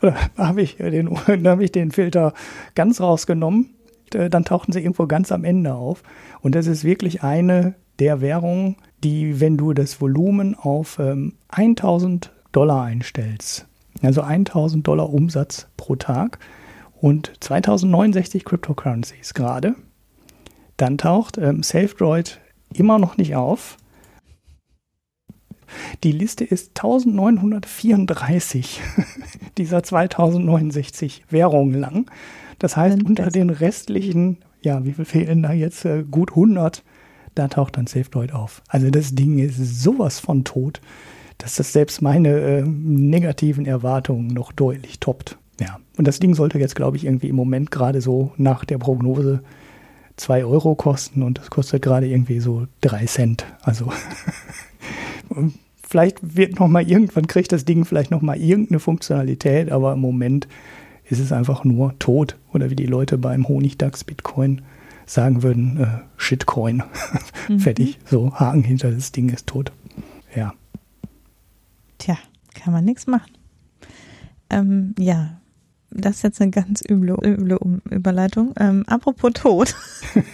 Oder habe ich, den, ich den Filter ganz rausgenommen, äh, dann tauchten sie irgendwo ganz am Ende auf. Und das ist wirklich eine der Währungen, die, wenn du das Volumen auf ähm, 1000 Dollar einstellst, also 1000 Dollar Umsatz pro Tag und 2069 Cryptocurrencies gerade, dann taucht ähm, SafeDroid immer noch nicht auf die Liste ist 1934 dieser 2069 Währungen lang. Das heißt, unter den restlichen, ja, wie viel fehlen da jetzt? Äh, gut 100, da taucht dann SafeDroid auf. Also das Ding ist sowas von tot, dass das selbst meine äh, negativen Erwartungen noch deutlich toppt. Ja, und das Ding sollte jetzt, glaube ich, irgendwie im Moment gerade so nach der Prognose zwei Euro kosten und das kostet gerade irgendwie so drei Cent. Also vielleicht wird noch mal irgendwann kriegt das Ding vielleicht noch mal irgendeine Funktionalität, aber im Moment ist es einfach nur tot oder wie die Leute beim Honigdachs Bitcoin sagen würden, äh, Shitcoin. Mhm. Fertig. So, Haken hinter das Ding ist tot. Ja. Tja, kann man nichts machen. Ähm, ja, das ist jetzt eine ganz üble, üble Überleitung. Ähm, apropos Tod.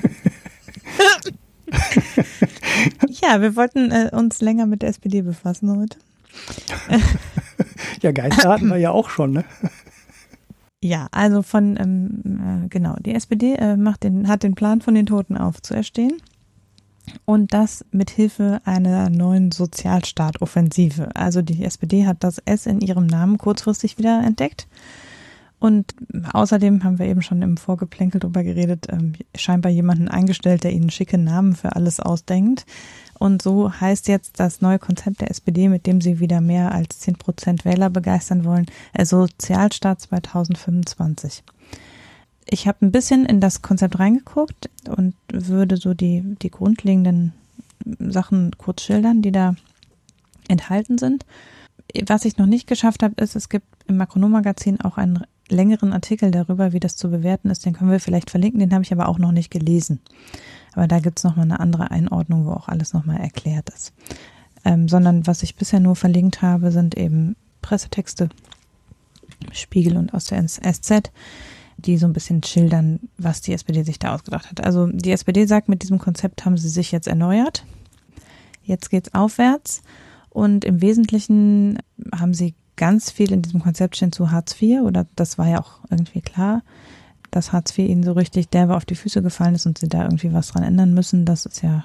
ja, wir wollten äh, uns länger mit der SPD befassen heute. ja, Geister hatten wir ja auch schon, ne? Ja, also von, ähm, äh, genau, die SPD äh, macht den, hat den Plan, von den Toten aufzuerstehen. Und das mit Hilfe einer neuen Sozialstaat-Offensive. Also die SPD hat das S in ihrem Namen kurzfristig wieder entdeckt und außerdem haben wir eben schon im Vorgeplänkel drüber geredet, ähm, scheinbar jemanden eingestellt, der ihnen schicke Namen für alles ausdenkt. Und so heißt jetzt das neue Konzept der SPD, mit dem sie wieder mehr als 10 Prozent Wähler begeistern wollen, äh, Sozialstaat 2025. Ich habe ein bisschen in das Konzept reingeguckt und würde so die, die grundlegenden Sachen kurz schildern, die da enthalten sind. Was ich noch nicht geschafft habe, ist, es gibt im Makronom-Magazin auch einen längeren Artikel darüber, wie das zu bewerten ist, den können wir vielleicht verlinken, den habe ich aber auch noch nicht gelesen. Aber da gibt es nochmal eine andere Einordnung, wo auch alles nochmal erklärt ist. Ähm, sondern was ich bisher nur verlinkt habe, sind eben Pressetexte, Spiegel und aus der SZ, die so ein bisschen schildern, was die SPD sich da ausgedacht hat. Also die SPD sagt, mit diesem Konzept haben sie sich jetzt erneuert. Jetzt geht's aufwärts. Und im Wesentlichen haben sie ganz viel in diesem Konzept stehen zu Hartz IV, oder das war ja auch irgendwie klar, dass Hartz IV ihnen so richtig derbe auf die Füße gefallen ist und sie da irgendwie was dran ändern müssen. Das ist ja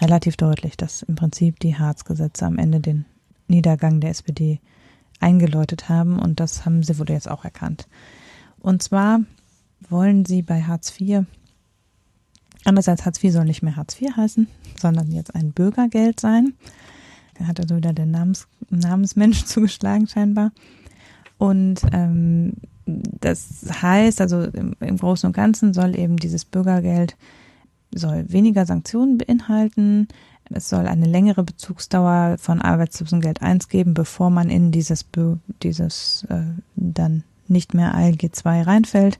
relativ deutlich, dass im Prinzip die Hartz-Gesetze am Ende den Niedergang der SPD eingeläutet haben und das haben sie wohl jetzt auch erkannt. Und zwar wollen sie bei Hartz IV, anders als Hartz IV soll nicht mehr Hartz IV heißen, sondern jetzt ein Bürgergeld sein. Hat also wieder der Namens, Namensmensch zugeschlagen scheinbar. Und ähm, das heißt, also im, im Großen und Ganzen soll eben dieses Bürgergeld soll weniger Sanktionen beinhalten. Es soll eine längere Bezugsdauer von Arbeitslosengeld 1 geben, bevor man in dieses, dieses äh, dann nicht mehr ALG 2 reinfällt.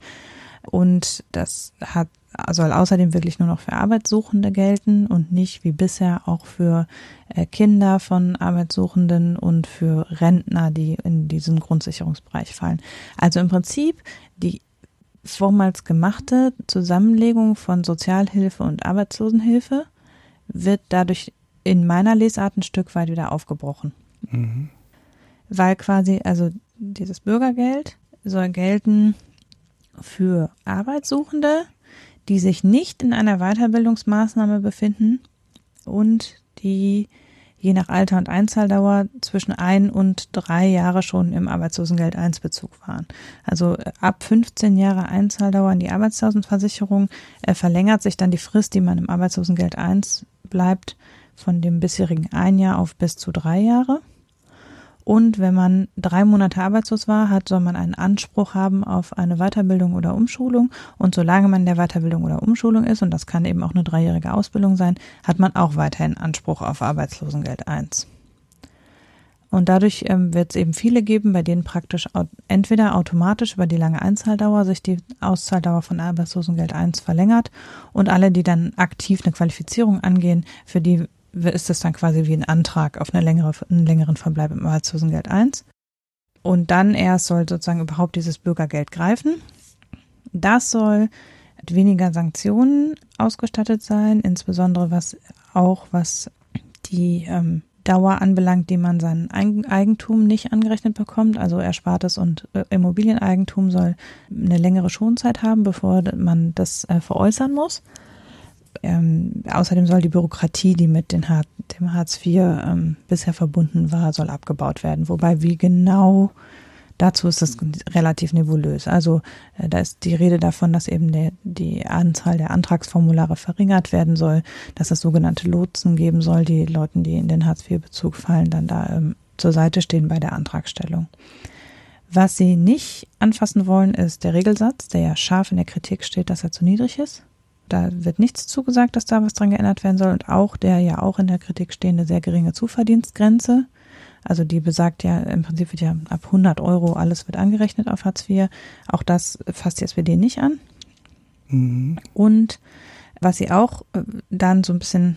Und das hat soll außerdem wirklich nur noch für Arbeitssuchende gelten und nicht wie bisher auch für äh, Kinder von Arbeitssuchenden und für Rentner, die in diesen Grundsicherungsbereich fallen. Also im Prinzip die vormals gemachte Zusammenlegung von Sozialhilfe und Arbeitslosenhilfe wird dadurch in meiner Lesart ein Stück weit wieder aufgebrochen. Mhm. Weil quasi, also dieses Bürgergeld soll gelten für Arbeitssuchende, die sich nicht in einer Weiterbildungsmaßnahme befinden und die je nach Alter und Einzahldauer zwischen ein und drei Jahre schon im Arbeitslosengeld 1 Bezug waren. Also äh, ab 15 Jahre Einzahldauer in die Arbeitslosenversicherung äh, verlängert sich dann die Frist, die man im Arbeitslosengeld 1 bleibt, von dem bisherigen ein Jahr auf bis zu drei Jahre. Und wenn man drei Monate arbeitslos war, hat, soll man einen Anspruch haben auf eine Weiterbildung oder Umschulung. Und solange man in der Weiterbildung oder Umschulung ist, und das kann eben auch eine dreijährige Ausbildung sein, hat man auch weiterhin Anspruch auf Arbeitslosengeld 1. Und dadurch ähm, wird es eben viele geben, bei denen praktisch entweder automatisch über die lange Einzahldauer sich die Auszahldauer von Arbeitslosengeld 1 verlängert und alle, die dann aktiv eine Qualifizierung angehen, für die ist das dann quasi wie ein Antrag auf eine längere, einen längeren Verbleib im Arbeitslosengeld 1. Und dann erst soll sozusagen überhaupt dieses Bürgergeld greifen. Das soll mit weniger Sanktionen ausgestattet sein, insbesondere was auch was die ähm, Dauer anbelangt, die man sein Eigentum nicht angerechnet bekommt. Also Erspartes und äh, Immobilieneigentum soll eine längere Schonzeit haben, bevor man das äh, veräußern muss. Ähm, außerdem soll die Bürokratie, die mit den Har dem Hartz IV ähm, bisher verbunden war, soll abgebaut werden. Wobei wie genau dazu ist das relativ nebulös. Also äh, da ist die Rede davon, dass eben der, die Anzahl der Antragsformulare verringert werden soll, dass es sogenannte Lotsen geben soll, die Leuten, die in den Hartz IV-Bezug fallen, dann da ähm, zur Seite stehen bei der Antragstellung. Was sie nicht anfassen wollen, ist der Regelsatz, der ja scharf in der Kritik steht, dass er zu niedrig ist Da wird nichts zugesagt, dass da was dran geändert werden soll. Und auch der ja auch in der Kritik stehende sehr geringe Zuverdienstgrenze, also die besagt ja, im Prinzip wird ja ab 100 Euro alles wird angerechnet auf Hartz IV. Auch das fasst die SPD nicht an. Mhm. Und was sie auch äh, dann so ein bisschen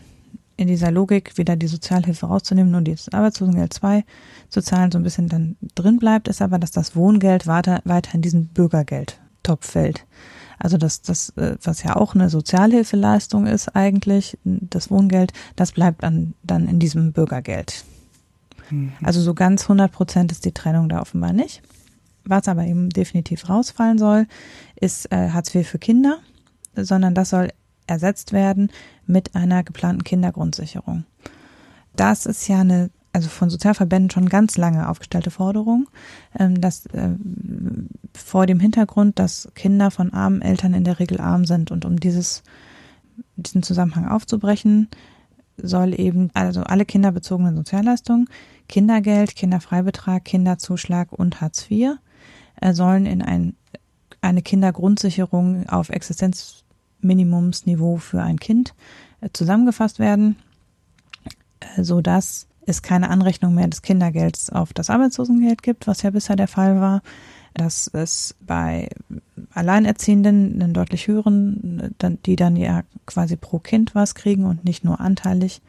in dieser Logik, wieder die Sozialhilfe rauszunehmen, nur das Arbeitslosengeld 2 zu zahlen, so ein bisschen dann drin bleibt, ist aber, dass das Wohngeld weiter, weiter in diesen Bürgergeldtopf fällt. Also das, das, äh, was ja auch eine Sozialhilfeleistung ist eigentlich, das Wohngeld, das bleibt dann, dann in diesem Bürgergeld. Mhm. Also so ganz 100 Prozent ist die Trennung da offenbar nicht. Was aber eben definitiv rausfallen soll, ist äh, Hartz IV für Kinder, sondern das soll ersetzt werden mit einer geplanten Kindergrundsicherung. Das ist ja eine, also von Sozialverbänden schon ganz lange aufgestellte Forderung, ähm, dass äh, vor dem Hintergrund, dass Kinder von armen Eltern in der Regel arm sind und um dieses, diesen Zusammenhang aufzubrechen, soll eben also alle kinderbezogenen Sozialleistungen, Kindergeld, Kinderfreibetrag, Kinderzuschlag und Hartz IV äh, sollen in ein, eine Kindergrundsicherung auf Existenzminimumsniveau für ein Kind äh, zusammengefasst werden, äh, so dass es keine Anrechnung mehr des Kindergelds auf das Arbeitslosengeld gibt, was ja bisher der Fall war, dass es bei Alleinerziehenden einen deutlich höheren, die dann ja quasi pro Kind was kriegen und nicht nur anteilig.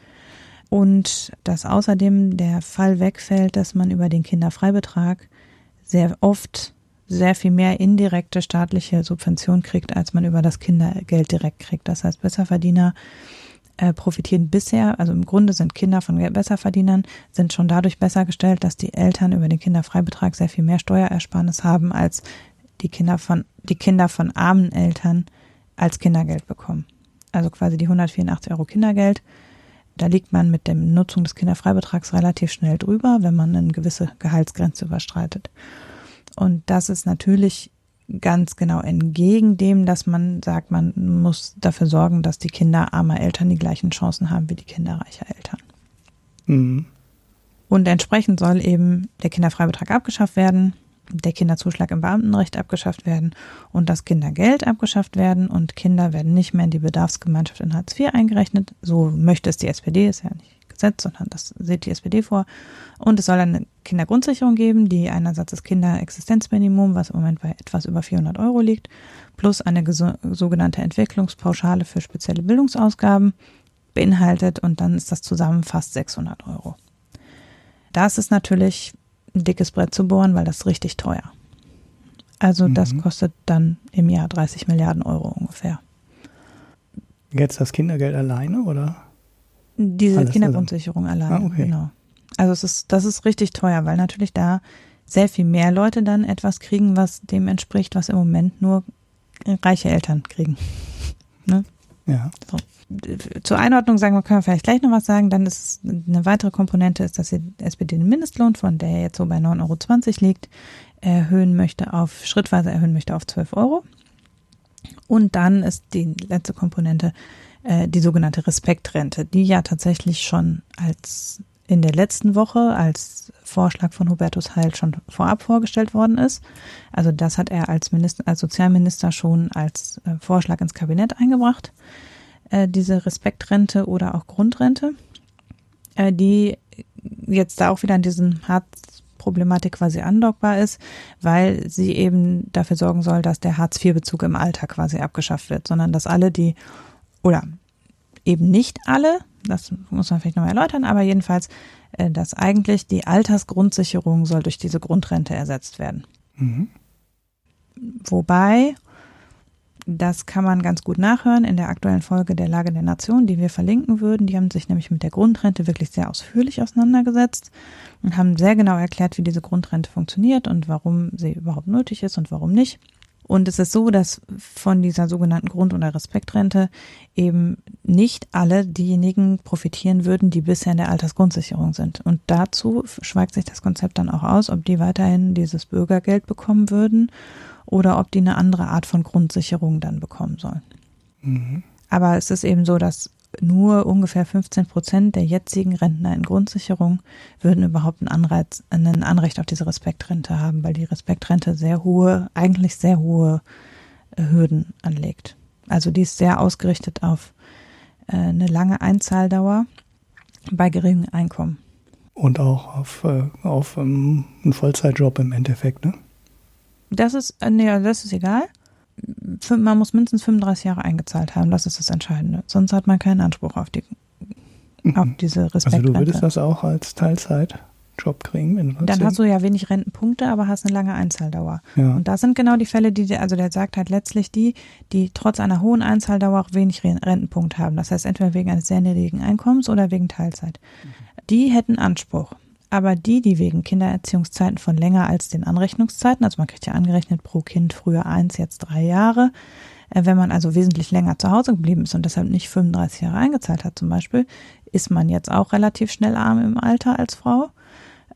Und dass außerdem der Fall wegfällt, dass man über den Kinderfreibetrag sehr oft sehr viel mehr indirekte staatliche Subvention kriegt, als man über das Kindergeld direkt kriegt. Das heißt, Besserverdiener äh, profitieren bisher, also im Grunde sind Kinder von Besserverdienern, sind schon dadurch besser gestellt, dass die Eltern über den Kinderfreibetrag sehr viel mehr Steuerersparnis haben, als die Kinder von, die Kinder von armen Eltern als Kindergeld bekommen. Also quasi die 184 Euro Kindergeld. Da liegt man mit der Nutzung des Kinderfreibetrags relativ schnell drüber, wenn man eine gewisse Gehaltsgrenze überstreitet. Und das ist natürlich ganz genau entgegen dem, dass man sagt, man muss dafür sorgen, dass die Kinder armer Eltern die gleichen Chancen haben wie die Kinder reicher Eltern. Mhm. Und entsprechend soll eben der Kinderfreibetrag abgeschafft werden, der Kinderzuschlag im Beamtenrecht abgeschafft werden und das Kindergeld abgeschafft werden und Kinder werden nicht mehr in die Bedarfsgemeinschaft in Hartz IV eingerechnet. So möchte es die SPD, ist ja nicht Gesetz, sondern das sieht die SPD vor. Und es soll eine Kindergrundsicherung geben, die einerseits das Kinderexistenzminimum, was im Moment bei etwas über 400 Euro liegt, plus eine sogenannte Entwicklungspauschale für spezielle Bildungsausgaben beinhaltet und dann ist das zusammen fast 600 Euro. Das ist natürlich ein dickes Brett zu bohren, weil das ist richtig teuer. Also das mhm. kostet dann im Jahr 30 Milliarden Euro ungefähr. Jetzt das Kindergeld alleine oder? Diese Alles Kindergrundsicherung alleine, ah, okay. genau. Also es ist, das ist richtig teuer, weil natürlich da sehr viel mehr Leute dann etwas kriegen, was dem entspricht, was im Moment nur reiche Eltern kriegen. Ne? Ja. So. Zur Einordnung sagen wir, können wir vielleicht gleich noch was sagen. Dann ist eine weitere Komponente ist, dass die SPD den Mindestlohn, von der jetzt so bei 9,20 Euro liegt, erhöhen möchte auf, schrittweise erhöhen möchte auf 12 Euro. Und dann ist die letzte Komponente, äh, die sogenannte Respektrente, die ja tatsächlich schon als in der letzten Woche als Vorschlag von Hubertus Heil schon vorab vorgestellt worden ist. Also das hat er als Minister, als Sozialminister schon als äh, Vorschlag ins Kabinett eingebracht. Äh, diese Respektrente oder auch Grundrente, äh, die jetzt da auch wieder an diesen Hartz-Problematik quasi andockbar ist, weil sie eben dafür sorgen soll, dass der Hartz-IV-Bezug im Alter quasi abgeschafft wird, sondern dass alle, die oder eben nicht alle, das muss man vielleicht noch erläutern, aber jedenfalls, äh, dass eigentlich die Altersgrundsicherung soll durch diese Grundrente ersetzt werden. Mhm. Wobei, das kann man ganz gut nachhören in der aktuellen Folge der Lage der Nation, die wir verlinken würden. Die haben sich nämlich mit der Grundrente wirklich sehr ausführlich auseinandergesetzt und haben sehr genau erklärt, wie diese Grundrente funktioniert und warum sie überhaupt nötig ist und warum nicht. Und es ist so, dass von dieser sogenannten Grund- oder Respektrente eben nicht alle diejenigen profitieren würden, die bisher in der Altersgrundsicherung sind. Und dazu schweigt sich das Konzept dann auch aus, ob die weiterhin dieses Bürgergeld bekommen würden oder ob die eine andere Art von Grundsicherung dann bekommen sollen. Mhm. Aber es ist eben so, dass nur ungefähr 15 Prozent der jetzigen Rentner in Grundsicherung würden überhaupt einen Anreiz, ein Anrecht auf diese Respektrente haben, weil die Respektrente sehr hohe, eigentlich sehr hohe äh, Hürden anlegt. Also die ist sehr ausgerichtet auf äh, eine lange Einzahldauer bei geringem Einkommen. Und auch auf, äh, auf um, ähm, einen Vollzeitjob im Endeffekt, ne? Das ist, nee, das ist egal. Man muss mindestens 35 Jahre eingezahlt haben, das ist das Entscheidende. Sonst hat man keinen Anspruch auf, die, auf mhm. diese Respektrente. Also du würdest das auch als Teilzeit Job kriegen. Dann hast du ja wenig Rentenpunkte, aber hast eine lange Einzahldauer. Ja. Und das sind genau die Fälle, die, also der sagt halt letztlich die, die trotz einer hohen Einzahldauer auch wenig Rentenpunkte haben. Das heißt entweder wegen eines sehr niedrigen Einkommens oder wegen Teilzeit. Mhm. Die hätten Anspruch. Aber die, die wegen Kindererziehungszeiten von länger als den Anrechnungszeiten, also man kriegt ja angerechnet pro Kind früher eins, jetzt drei Jahre, äh, wenn man also wesentlich länger zu Hause geblieben ist und deshalb nicht 35 Jahre eingezahlt hat zum Beispiel, ist man jetzt auch relativ schnell arm im Alter als Frau.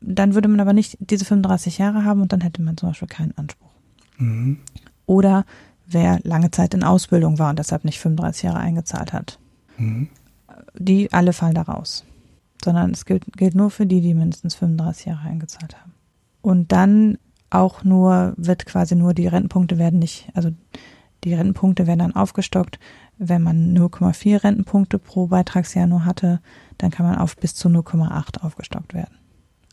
Dann würde man aber nicht diese 35 Jahre haben und dann hätte man zum Beispiel keinen Anspruch. Mhm. Oder wer lange Zeit in Ausbildung war und deshalb nicht 35 Jahre eingezahlt hat. Mhm. Die alle fallen da raus. Sondern es gilt, gilt nur für die, die mindestens 35 Jahre eingezahlt haben. Und dann auch nur, wird quasi nur die Rentenpunkte werden nicht, also die Rentenpunkte werden dann aufgestockt. Wenn man 0,4 Rentenpunkte pro Beitragsjahr nur hatte, dann kann man auf bis zu 0,8 aufgestockt werden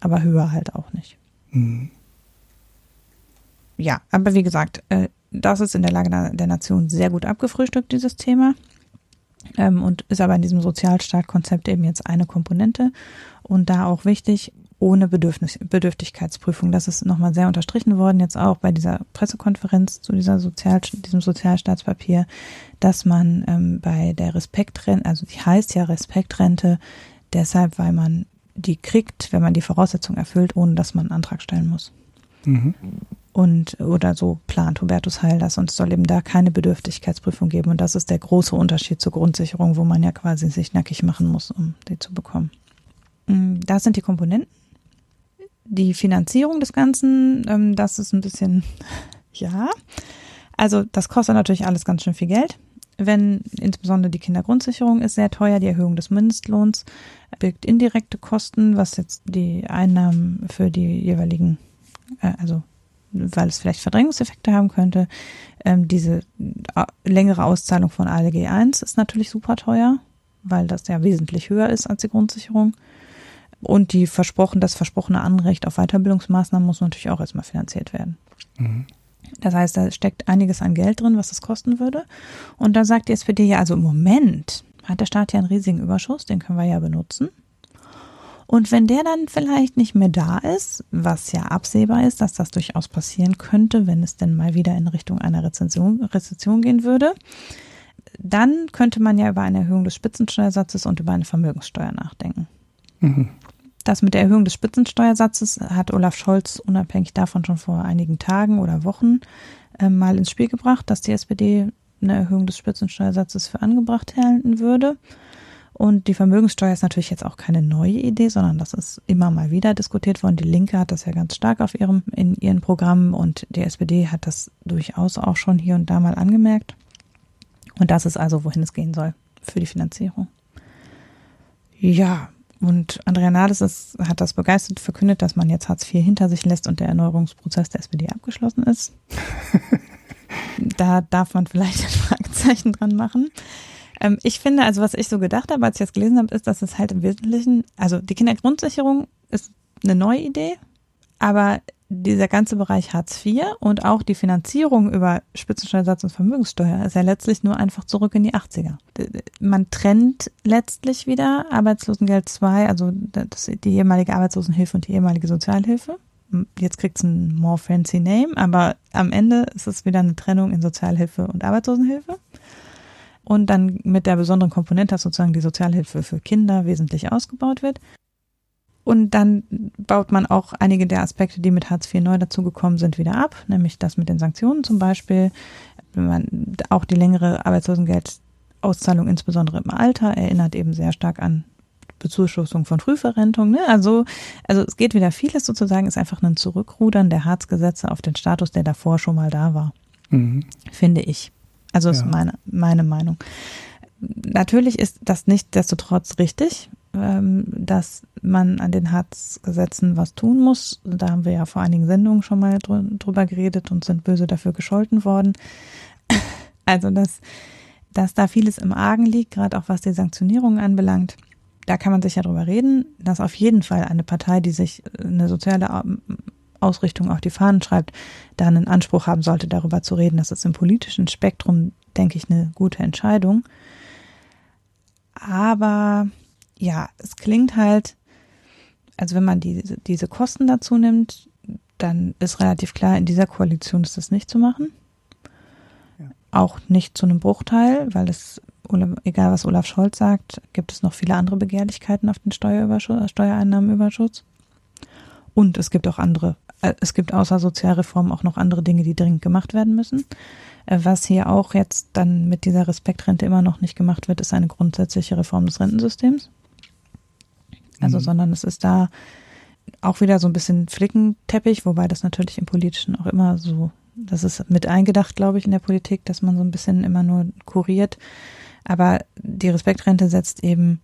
aber höher halt auch nicht. Mhm. Ja, aber wie gesagt, äh, das ist in der Lage der Nation sehr gut abgefrühstückt, dieses Thema. Ähm, und ist aber in diesem Sozialstaatkonzept eben jetzt eine Komponente. Und da auch wichtig, ohne Bedürfnis, Bedürftigkeitsprüfung. Das ist nochmal sehr unterstrichen worden, jetzt auch bei dieser Pressekonferenz zu dieser Sozial, diesem Sozialstaatspapier, dass man ähm, bei der Respektrente, also die heißt ja Respektrente, deshalb, weil man die kriegt, wenn man die Voraussetzungen erfüllt, ohne dass man einen Antrag stellen muss. Mhm. Und oder so plant Hubertus Heil das und es soll eben da keine Bedürftigkeitsprüfung geben. Und das ist der große Unterschied zur Grundsicherung, wo man ja quasi sich nackig machen muss, um die zu bekommen. Mm, das sind die Komponenten. Die Finanzierung des Ganzen, ähm, das ist ein bisschen, ja. Also das kostet natürlich alles ganz schön viel Geld wenn insbesondere die Kindergrundsicherung ist sehr teuer, die Erhöhung des Mindestlohns birgt indirekte Kosten, was jetzt die Einnahmen für die jeweiligen, äh, also weil es vielleicht Verdrängungseffekte haben könnte. Ähm, diese äh, längere Auszahlung von ALG 1 ist natürlich super teuer, weil das ja wesentlich höher ist als die Grundsicherung. Und die versprochen, das versprochene Anrecht auf Weiterbildungsmaßnahmen muss natürlich auch erstmal finanziert werden. Mhm. Das heißt, da steckt einiges an Geld drin, was es kosten würde. Und da sagt die SPD ja, also im Moment hat der Staat ja einen riesigen Überschuss, den können wir ja benutzen. Und wenn der dann vielleicht nicht mehr da ist, was ja absehbar ist, dass das durchaus passieren könnte, wenn es denn mal wieder in Richtung einer Rezession, Rezession gehen würde, dann könnte man ja über eine Erhöhung des Spitzensteuersatzes und über eine Vermögenssteuer nachdenken. Mhm. Das mit der Erhöhung des Spitzensteuersatzes hat Olaf Scholz unabhängig davon schon vor einigen Tagen oder Wochen äh, mal ins Spiel gebracht, dass die SPD eine Erhöhung des Spitzensteuersatzes für angebracht halten würde. Und die Vermögenssteuer ist natürlich jetzt auch keine neue Idee, sondern das ist immer mal wieder diskutiert worden. Die Linke hat das ja ganz stark auf ihrem, in ihren Programmen und die SPD hat das durchaus auch schon hier und da mal angemerkt. Und das ist also, wohin es gehen soll für die Finanzierung. Ja, und Andrea Nahles ist, hat das begeistert verkündet, dass man jetzt Hartz IV hinter sich lässt und der Erneuerungsprozess der SPD abgeschlossen ist. da darf man vielleicht ein Fragezeichen dran machen. Ähm, ich finde, also was ich so gedacht habe, als ich das gelesen habe, ist, dass es halt im Wesentlichen, also die Kindergrundsicherung ist eine neue Idee, aber dieser ganze Bereich Hartz IV und auch die Finanzierung über Spitzensteuersatz und Vermögenssteuer ist ja letztlich nur einfach zurück in die 80er. Man trennt letztlich wieder Arbeitslosengeld 2, also das, die ehemalige Arbeitslosenhilfe und die ehemalige Sozialhilfe. Jetzt kriegt es ein more fancy name, aber am Ende ist es wieder eine Trennung in Sozialhilfe und Arbeitslosenhilfe. Und dann mit der besonderen Komponente, dass sozusagen die Sozialhilfe für Kinder wesentlich ausgebaut wird. Und dann baut man auch einige der Aspekte, die mit Hartz IV neu dazugekommen sind, wieder ab, nämlich das mit den Sanktionen zum Beispiel. Man, auch die längere Arbeitslosengeldauszahlung, insbesondere im Alter, erinnert eben sehr stark an Bezuschussung von Frühverrentung. Ne? Also, also es geht wieder vieles sozusagen, ist einfach ein Zurückrudern der Hartz-Gesetze auf den Status, der davor schon mal da war, mhm. finde ich. Also ist ja. meine, meine Meinung. Natürlich ist das nicht desto trotz richtig. Ähm, dass man an den Hartz-Gesetzen was tun muss. Da haben wir ja vor einigen Sendungen schon mal drüber geredet und sind böse dafür gescholten worden. Also das dass da vieles im Argen liegt, gerade auch was die Sanktionierungen anbelangt. Da kann man sich ja drüber reden, dass auf jeden Fall eine Partei, die sich eine soziale Ausrichtung auf die Fahnen schreibt, da einen Anspruch haben sollte, darüber zu reden. Das ist im politischen Spektrum, denke ich, eine gute Entscheidung. Aber ja, es klingt halt, also wenn man die, diese Kosten dazu nimmt, dann ist relativ klar, in dieser Koalition ist das nicht zu machen. Ja. Auch nicht zu einem Bruchteil, weil es, egal was Olaf Scholz sagt, gibt es noch viele andere Begehrlichkeiten auf den Steuereinnahmenüberschuss. Und es gibt auch andere es gibt außer Sozialreform auch noch andere Dinge, die dringend gemacht werden müssen. Äh, was hier auch jetzt dann mit dieser Respektrente immer noch nicht gemacht wird, ist eine grundsätzliche Reform des Rentensystems. Also, mhm. sondern es ist da auch wieder so ein bisschen Flickenteppich, wobei das natürlich im Politischen auch immer so, das ist mit eingedacht, glaube ich, in der Politik, dass man so ein bisschen immer nur kuriert. Aber die Respektrente setzt eben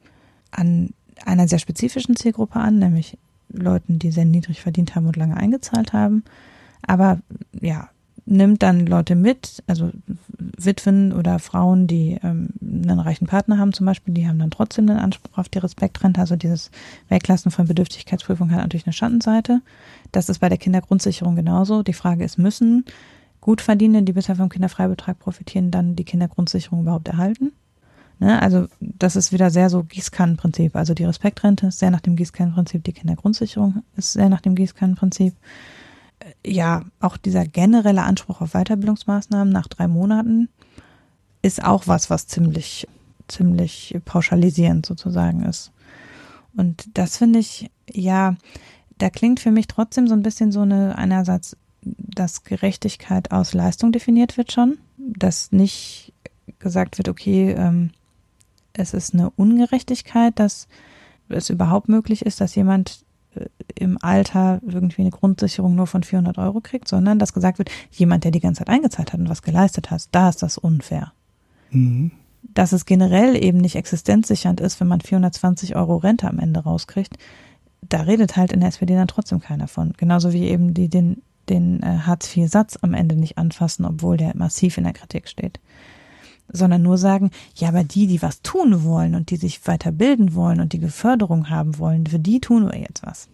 an einer sehr spezifischen Zielgruppe an, nämlich Leuten, die sehr niedrig verdient haben und lange eingezahlt haben. Aber ja, nimmt dann Leute mit, also Witwen oder Frauen, die ähm, einen reichen Partner haben zum Beispiel, die haben dann trotzdem den Anspruch auf die Respektrente. Also dieses Weglassen von Bedürftigkeitsprüfung hat natürlich eine Schattenseite. Das ist bei der Kindergrundsicherung genauso. Die Frage ist, müssen Gutverdienende, die bisher vom Kinderfreibetrag profitieren, dann die Kindergrundsicherung überhaupt erhalten? Ne? Also das ist wieder sehr so Gießkannenprinzip. Also die Respektrente ist sehr nach dem Gießkannenprinzip, die Kindergrundsicherung ist sehr nach dem Gießkannenprinzip. Äh, ja, auch dieser generelle Anspruch auf Weiterbildungsmaßnahmen nach drei Monaten ist auch was, was ziemlich, ziemlich pauschalisierend sozusagen ist. Und das finde ich, ja, da klingt für mich trotzdem so ein bisschen so eine, einerseits, dass Gerechtigkeit aus Leistung definiert wird schon, dass nicht gesagt wird, okay, ähm, es ist eine Ungerechtigkeit, dass es überhaupt möglich ist, dass jemand äh, im Alter irgendwie eine Grundsicherung nur von 400 Euro kriegt, sondern dass gesagt wird, jemand, der die ganze Zeit eingezahlt hat und was geleistet hat, da ist das unfair. Mhm. Dass es generell eben nicht existenzsichernd ist, wenn man 420 Euro Rente am Ende rauskriegt, da redet halt in der SPD dann trotzdem keiner von. Genauso wie eben die den, den äh, Hartz-IV-Satz am Ende nicht anfassen, obwohl der massiv in der Kritik steht sondern nur sagen, ja, aber die, die was tun wollen und die sich weiterbilden wollen und die Geförderung haben wollen, für die tun wir jetzt was.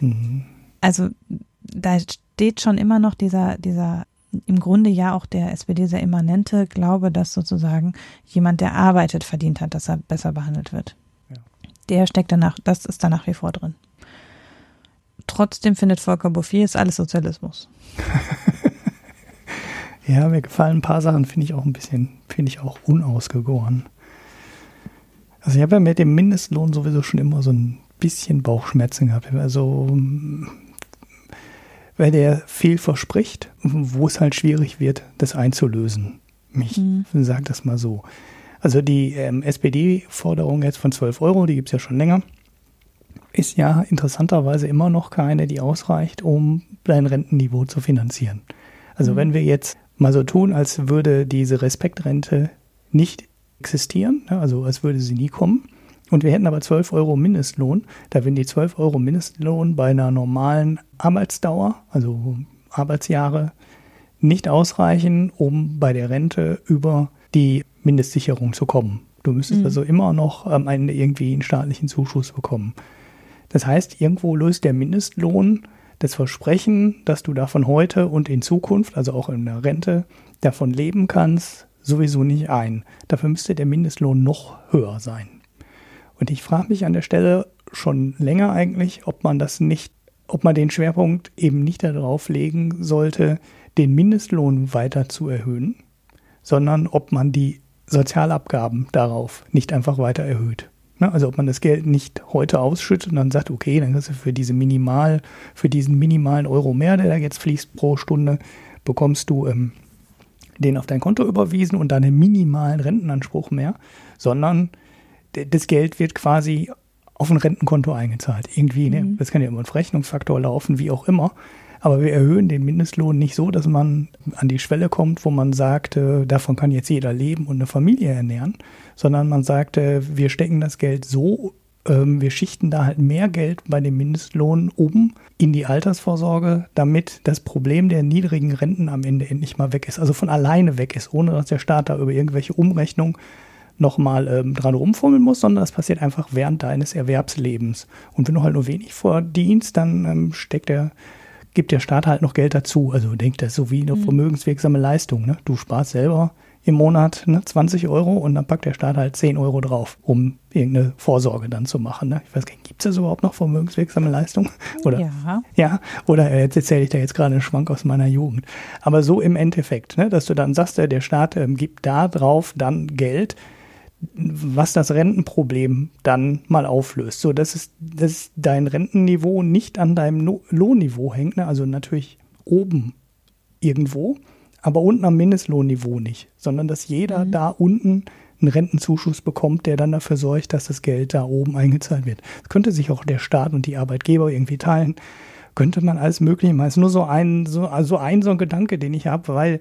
Mhm. Also da steht schon immer noch dieser, dieser im Grunde ja auch der SPD sehr immanente Glaube, dass sozusagen jemand, der arbeitet, verdient hat, dass er besser behandelt wird. Ja. Der steckt danach, das ist da nach wie vor drin. Trotzdem findet Volker Bouffier, ist alles Sozialismus. Ja, mir gefallen ein paar Sachen, finde ich auch ein bisschen, finde ich auch unausgegoren. Also ich habe ja mit dem Mindestlohn sowieso schon immer so ein bisschen Bauchschmerzen gehabt. Also weil der viel verspricht, wo es halt schwierig wird, das einzulösen. Ich mhm. sage das mal so. Also die ähm, SPD-Forderung jetzt von 12 Euro, die gibt es ja schon länger, ist ja interessanterweise immer noch keine, die ausreicht, um dein Rentenniveau zu finanzieren. Also mhm. wenn wir jetzt mal so tun, als würde diese Respektrente nicht existieren, ne? also als würde sie nie kommen. Und wir hätten aber 12 Euro Mindestlohn. Da wenn die 12 Euro Mindestlohn bei einer normalen Arbeitsdauer, also Arbeitsjahre, nicht ausreichen, um bei der Rente über die Mindestsicherung zu kommen. Du müsstest mhm. also immer noch am Ende irgendwie einen staatlichen Zuschuss bekommen. Das heißt, irgendwo löst der Mindestlohn das Versprechen, dass du davon heute und in Zukunft, also auch in der Rente, davon leben kannst, sowieso nicht ein. Dafür müsste der Mindestlohn noch höher sein. Und ich frage mich an der Stelle schon länger eigentlich, ob man das nicht, ob man den Schwerpunkt eben nicht darauf legen sollte, den Mindestlohn weiter zu erhöhen, sondern ob man die Sozialabgaben darauf nicht einfach weiter erhöht. Ne? Also ob man das Geld nicht heute ausschüttet und dann sagt, okay, dann kannst du für diese minimal, für diesen minimalen Euro mehr, der da jetzt fließt pro Stunde, bekommst du ähm, den auf dein Konto überwiesen und dann einen minimalen Rentenanspruch mehr, sondern das Geld wird quasi auf ein Rentenkonto eingezahlt. Irgendwie, ne? Mhm. das kann ja immer ein Verrechnungsfaktor laufen, wie auch immer. Aber wir erhöhen den Mindestlohn nicht so, dass man an die Schwelle kommt, wo man sagt, äh, davon kann jetzt jeder leben und eine Familie ernähren, sondern man sagt, äh, wir stecken das Geld so ähm, wir schichten da halt mehr Geld bei dem Mindestlohn um in die Altersvorsorge, damit das Problem der niedrigen Renten am Ende endlich mal weg ist. Also von alleine weg ist, ohne dass der Staat da über irgendwelche Umrechnungen nochmal ähm, dran rumfummeln muss, sondern das passiert einfach während deines Erwerbslebens. Und wenn du halt nur wenig verdienst, dann ähm, steckt der, gibt der Staat halt noch Geld dazu. Also denkt das so wie eine mhm. vermögenswirksame Leistung. Ne? Du sparst selber im Monat ne, 20 Euro und dann packt der Staat halt 10 Euro drauf, um irgendeine Vorsorge dann zu machen. Ne? Ich weiß gar nicht, gibt es das überhaupt noch vermögenswirksame Leistung? Oder, ja. Ja, oder äh, jetzt erzähle ich da jetzt gerade einen Schwank aus meiner Jugend. Aber so im Endeffekt, ne, dass du dann sagst, der Staat ähm, gibt da drauf dann Geld, was das Rentenproblem dann mal auflöst. So, dass, es, dass dein Rentenniveau nicht an deinem no Lohnniveau hängt, ne? also natürlich oben irgendwo, aber unten am Mindestlohnniveau nicht, sondern dass jeder mhm. da unten einen Rentenzuschuss bekommt, der dann dafür sorgt, dass das Geld da oben eingezahlt wird. Das könnte sich auch der Staat und die Arbeitgeber irgendwie teilen. Könnte man alles Mögliche machen. Es ist nur so ein, so, also ein, so ein Gedanke, den ich habe, weil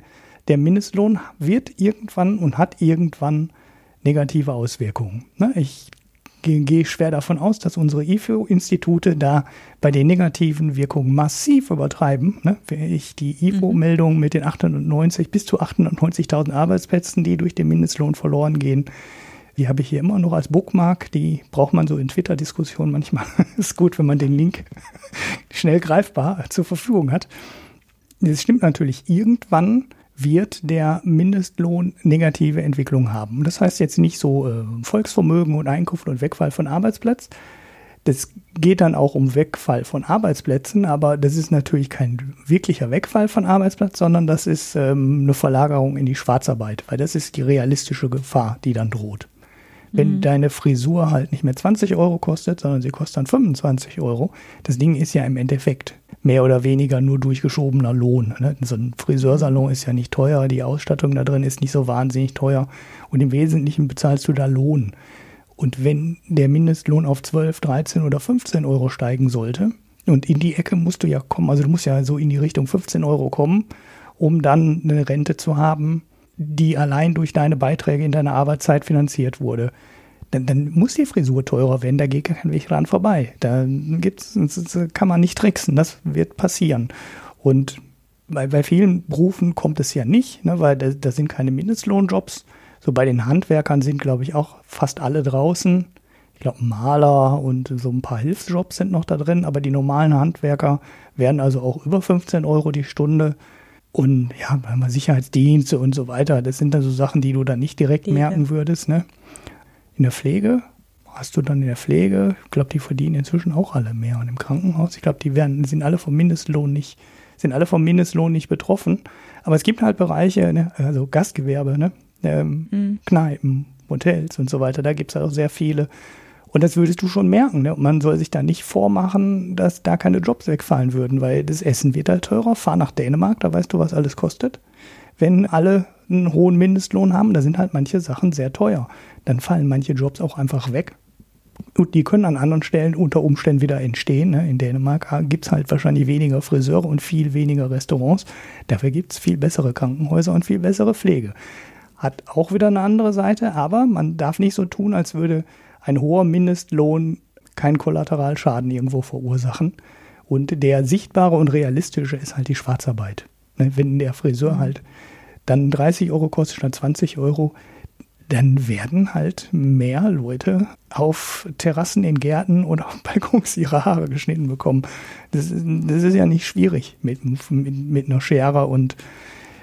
der Mindestlohn wird irgendwann und hat irgendwann negative Auswirkungen. Ne? Ich gehe schwer davon aus, dass unsere IFO-Institute da bei den negativen Wirkungen massiv übertreiben. Ne? Wenn ich die IFO-Meldung mhm. mit den 890 bis zu 890.000 Arbeitsplätzen, die durch den Mindestlohn verloren gehen, die habe ich hier immer noch als Bookmark. Die braucht man so in Twitter-Diskussionen manchmal. ist gut, wenn man den Link schnell greifbar zur Verfügung hat. Das stimmt natürlich. Irgendwann wird der Mindestlohn negative Entwicklung haben. Das heißt jetzt nicht so äh, Volksvermögen und Einkunft und Wegfall von Arbeitsplatz. Das geht dann auch um Wegfall von Arbeitsplätzen, aber das ist natürlich kein wirklicher Wegfall von Arbeitsplatz, sondern das ist ähm, eine Verlagerung in die Schwarzarbeit, weil das ist die realistische Gefahr, die dann droht. Wenn mhm. deine Frisur halt nicht mehr 20 Euro kostet, sondern sie kostet dann 25 Euro, das Ding ist ja im Endeffekt mehr oder weniger nur durchgeschobener Lohn. Ne? So ein Friseursalon ist ja nicht teuer, die Ausstattung da drin ist nicht so wahnsinnig teuer und im Wesentlichen bezahlst du da Lohn. Und wenn der Mindestlohn auf 12, 13 oder 15 Euro steigen sollte, und in die Ecke musst du ja kommen, also du musst ja so in die Richtung 15 Euro kommen, um dann eine Rente zu haben, die allein durch deine Beiträge in deiner Arbeitszeit finanziert wurde dann, dann muss die Frisur teurer werden, da geht gar kein Weg dran vorbei. Da gibt's, kann man nicht tricksen, das wird passieren. Und bei, bei vielen Berufen kommt es ja nicht, ne, weil da, da sind keine Mindestlohnjobs. So bei den Handwerkern sind, glaube ich, auch fast alle draußen. Ich glaube, Maler und so ein paar Hilfsjobs sind noch da drin, aber die normalen Handwerker werden also auch über 15 Euro die Stunde. Und ja, Sicherheitsdienste und so weiter, das sind dann so Sachen, die du dann nicht direkt ja. merken würdest. Ne? In der Pflege hast du dann in der Pflege, ich glaube, die verdienen inzwischen auch alle mehr. Und im Krankenhaus, ich glaube, die werden, sind alle vom Mindestlohn nicht, sind alle vom Mindestlohn nicht betroffen. Aber es gibt halt Bereiche, ne, also Gastgewerbe, ne, ähm, mhm. Kneipen, Hotels und so weiter, da gibt es halt auch sehr viele. Und das würdest du schon merken. Ne? Und man soll sich da nicht vormachen, dass da keine Jobs wegfallen würden, weil das Essen wird halt teurer. Fahr nach Dänemark, da weißt du, was alles kostet. Wenn alle einen hohen Mindestlohn haben, da sind halt manche Sachen sehr teuer dann fallen manche Jobs auch einfach weg. Und die können an anderen Stellen unter Umständen wieder entstehen. Ne? In Dänemark gibt es halt wahrscheinlich weniger Friseure und viel weniger Restaurants. Dafür gibt es viel bessere Krankenhäuser und viel bessere Pflege. Hat auch wieder eine andere Seite, aber man darf nicht so tun, als würde ein hoher Mindestlohn keinen Kollateralschaden irgendwo verursachen. Und der sichtbare und realistische ist halt die Schwarzarbeit. Ne? Wenn der Friseur mhm. halt dann 30 Euro kostet statt 20 Euro, dann werden halt mehr Leute auf Terrassen in Gärten oder auf Balkons ihre Haare geschnitten bekommen. Das, das ist ja nicht schwierig, mit, mit, mit einer Schere und,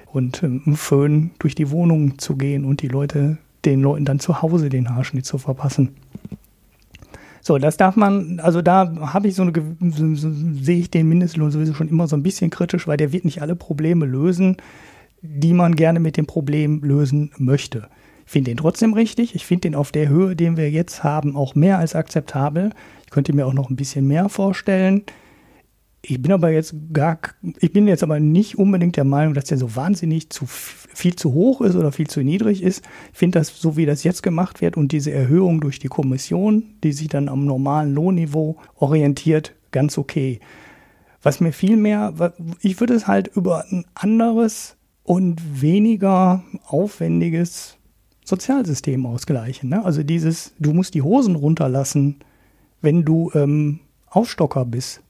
und einem ähm, Föhn durch die Wohnung zu gehen und die Leute, den Leuten dann zu Hause den Haarschnitt zu verpassen. So, das darf man, also da habe ich so eine, so, sehe ich den Mindestlohn sowieso schon immer so ein bisschen kritisch, weil der wird nicht alle Probleme lösen, die man gerne mit dem Problem lösen möchte. Ich finde ihn trotzdem richtig. Ich finde ihn auf der Höhe, den wir jetzt haben, auch mehr als akzeptabel. Ich könnte mir auch noch ein bisschen mehr vorstellen. Ich bin aber jetzt gar, ich bin jetzt aber nicht unbedingt der Meinung, dass der so wahnsinnig zu viel zu hoch ist oder viel zu niedrig ist. Ich finde das, so wie das jetzt gemacht wird und diese Erhöhung durch die Kommission, die sich dann am normalen Lohnniveau orientiert, ganz okay. Was mir viel mehr, ich würde es halt über ein anderes und weniger aufwendiges Sozialsystem ausgleichen. Ne? Also dieses, du musst die Hosen runterlassen, wenn du ähm, Aufstocker bist.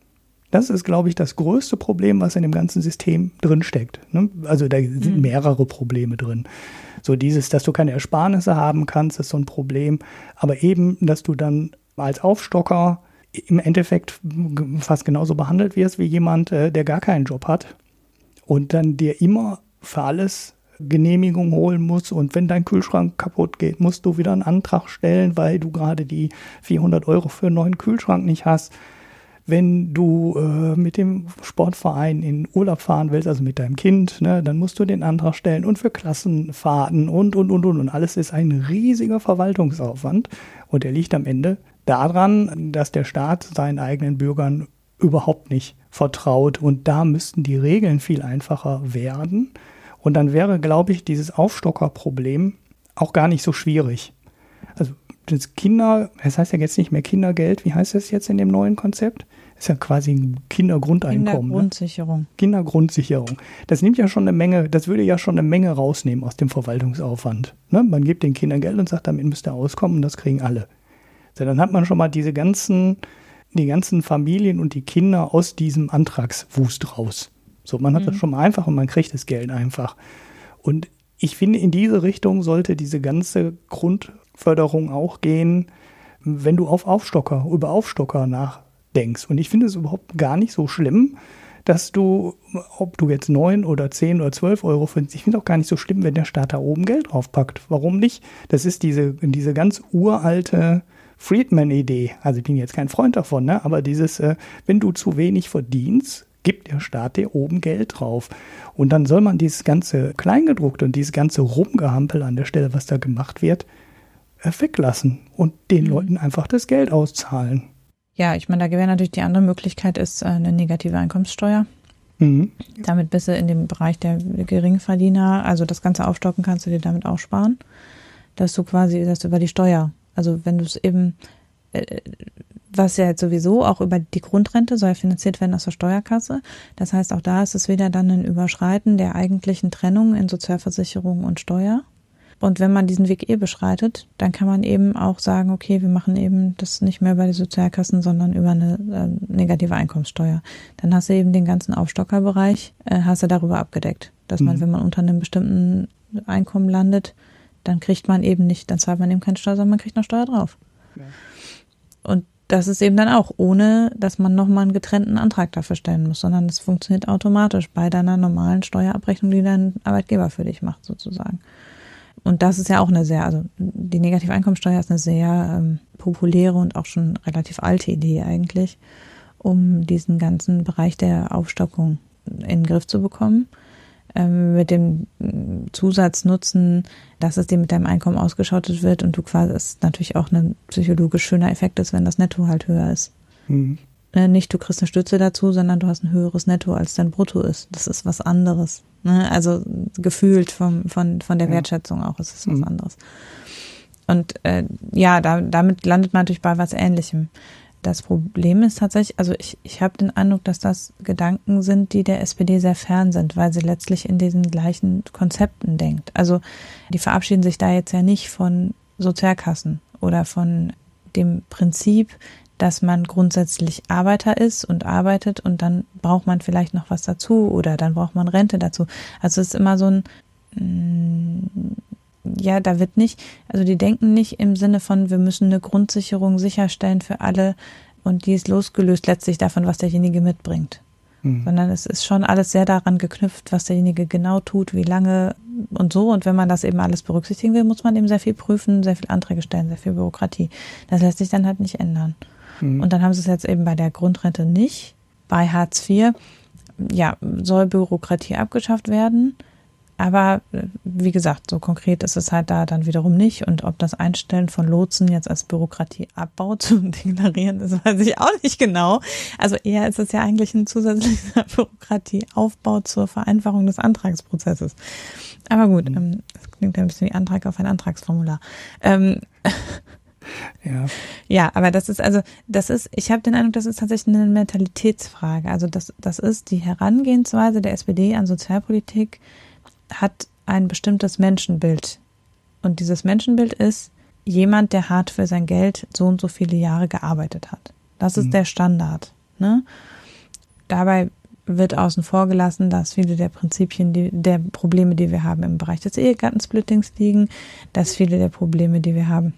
Das ist, glaube ich, das größte Problem, was in dem ganzen System drinsteckt. Ne? Also da sind mhm. mehrere Probleme drin. So dieses, dass du keine Ersparnisse haben kannst, ist so ein Problem. Aber eben, dass du dann als Aufstocker im Endeffekt fast genauso behandelt wirst wie jemand, äh, der gar keinen Job hat und dann dir immer für alles Genehmigung holen musst und wenn dein Kühlschrank kaputt geht, musst du wieder einen Antrag stellen, weil du gerade die 400 Euro für einen neuen Kühlschrank nicht hast. Wenn du äh, mit dem Sportverein in Urlaub fahren willst, also mit deinem Kind, ne, dann musst du den Antrag stellen und für Klassenfahrten und, und, und, und. Und alles ist ein riesiger Verwaltungsaufwand und der liegt am Ende daran, dass der Staat seinen eigenen Bürgern überhaupt nicht vertraut und da müssten die Regeln viel einfacher werden. Und dann wäre, glaube ich, dieses Aufstockerproblem auch gar nicht so schwierig. Also das Kinder, es heißt ja jetzt nicht mehr Kindergeld, wie heißt das jetzt in dem neuen Konzept? ist ja quasi ein Kindergrundeinkommen. Ne? Kindergrundsicherung. Ne? Kindergrundsicherung. Das nimmt ja schon eine Menge, das würde ja schon eine Menge rausnehmen aus dem Verwaltungsaufwand. Ne? Man gibt den Kindern Geld und sagt, damit müsst ihr auskommen und das kriegen alle. So, dann hat man schon mal diese ganzen, die ganzen Familien und die Kinder aus diesem Antragswust raus. So, man hat mhm. das schon mal einfach und man kriegt das Geld einfach. Und ich finde, in diese Richtung sollte diese ganze Grundförderung auch gehen, wenn du auf Aufstocker, über Aufstocker nachdenkst. Und ich finde es überhaupt gar nicht so schlimm, dass du, ob du jetzt neun oder zehn oder zwölf Euro findest, ich finde auch gar nicht so schlimm, wenn der Staat da oben Geld draufpackt. Warum nicht? Das ist diese, diese ganz uralte Friedman-Idee. Also ich bin jetzt kein Freund davon, ne? aber dieses, äh, wenn du zu wenig verdienst, gibt der Staat dir oben Geld drauf. Und dann soll man dieses ganze Kleingedruckte und dieses ganze Rumgehampel an der Stelle, was da gemacht wird, äh, weglassen und den mhm. Leuten einfach das Geld auszahlen. Ja, ich meine, da wäre natürlich die andere Möglichkeit, ist äh, eine negative Einkommenssteuer. Mhm. Damit bist du in dem Bereich der Geringverdiener, also das ganze Aufstocken kannst du dir damit auch sparen, dass du quasi das über die Steuer also wenn du es eben, äh, was ja jetzt sowieso auch über die Grundrente soll ja finanziert werden aus der Steuerkasse. Das heißt, auch da ist es wieder dann ein Überschreiten der eigentlichen Trennung in Sozialversicherung und Steuer. Und wenn man diesen Weg eh beschreitet, dann kann man eben auch sagen, okay, wir machen eben das nicht mehr über die Sozialkassen, sondern über eine äh, negative Einkommenssteuer. Dann hast du eben den ganzen Aufstockerbereich, äh, hast du darüber abgedeckt. Dass man, mhm. wenn man unter einem bestimmten Einkommen landet, dann kriegt man eben nicht, dann zahlt man eben keine Steuer, sondern man kriegt noch Steuer drauf. Ja. Und das ist eben dann auch, ohne dass man nochmal einen getrennten Antrag dafür stellen muss, sondern es funktioniert automatisch bei deiner normalen Steuerabrechnung, die dein Arbeitgeber für dich macht, sozusagen. Und das ist ja auch eine sehr, also die negative Einkommensteuer ist eine sehr ähm, populäre und auch schon relativ alte Idee eigentlich, um diesen ganzen Bereich der Aufstockung in den Griff zu bekommen. Ähm, mit dem Zusatznutzen, dass es dir mit deinem Einkommen ausgeschottet wird und du quasi es natürlich auch ein psychologisch schöner Effekt ist, wenn das Netto halt höher ist. Mhm. Ne, nicht du kriegst eine Stütze dazu, sondern du hast ein höheres Netto, als dein Brutto ist. Das ist was anderes. Ne? Also gefühlt vom, von, von der Wertschätzung auch ist es was mhm. anderes. Und äh, ja, da, damit landet man natürlich bei was Ähnlichem. Das Problem ist tatsächlich, also ich, ich habe den Eindruck, dass das Gedanken sind, die der SPD sehr fern sind, weil sie letztlich in diesen gleichen Konzepten denkt. Also die verabschieden sich da jetzt ja nicht von Sozialkassen oder von dem Prinzip, dass man grundsätzlich Arbeiter ist und arbeitet und dann braucht man vielleicht noch was dazu oder dann braucht man Rente dazu. Also es ist immer so ein mm, ja, da wird nicht, also die denken nicht im Sinne von, wir müssen eine Grundsicherung sicherstellen für alle und die ist losgelöst letztlich davon, was derjenige mitbringt. Mhm. Sondern es ist schon alles sehr daran geknüpft, was derjenige genau tut, wie lange und so. Und wenn man das eben alles berücksichtigen will, muss man eben sehr viel prüfen, sehr viel Anträge stellen, sehr viel Bürokratie. Das lässt sich dann halt nicht ändern. Mhm. Und dann haben sie es jetzt eben bei der Grundrente nicht. Bei Hartz IV, ja, soll Bürokratie abgeschafft werden. Aber äh, wie gesagt, so konkret ist es halt da dann wiederum nicht. Und ob das Einstellen von Lotsen jetzt als Bürokratieabbau zu deklarieren ist, weiß ich auch nicht genau. Also eher ist es ja eigentlich ein zusätzlicher Bürokratieaufbau zur Vereinfachung des Antragsprozesses. Aber gut, mhm. ähm, das klingt ein bisschen wie Antrag auf ein Antragsformular. Ähm, ja. ja, aber das ist also, das ist, ich habe den Eindruck, das ist tatsächlich eine Mentalitätsfrage. Also das, das ist die Herangehensweise der SPD an Sozialpolitik, hat ein bestimmtes Menschenbild. Und dieses Menschenbild ist, jemand, der hart für sein Geld so und so viele Jahre gearbeitet hat. Das ist mhm. der Standard. Ne? Dabei wird außen vor gelassen, dass viele der Prinzipien, die, der Probleme, die wir haben im Bereich des Ehegattensplittings liegen, dass viele der Probleme, die wir haben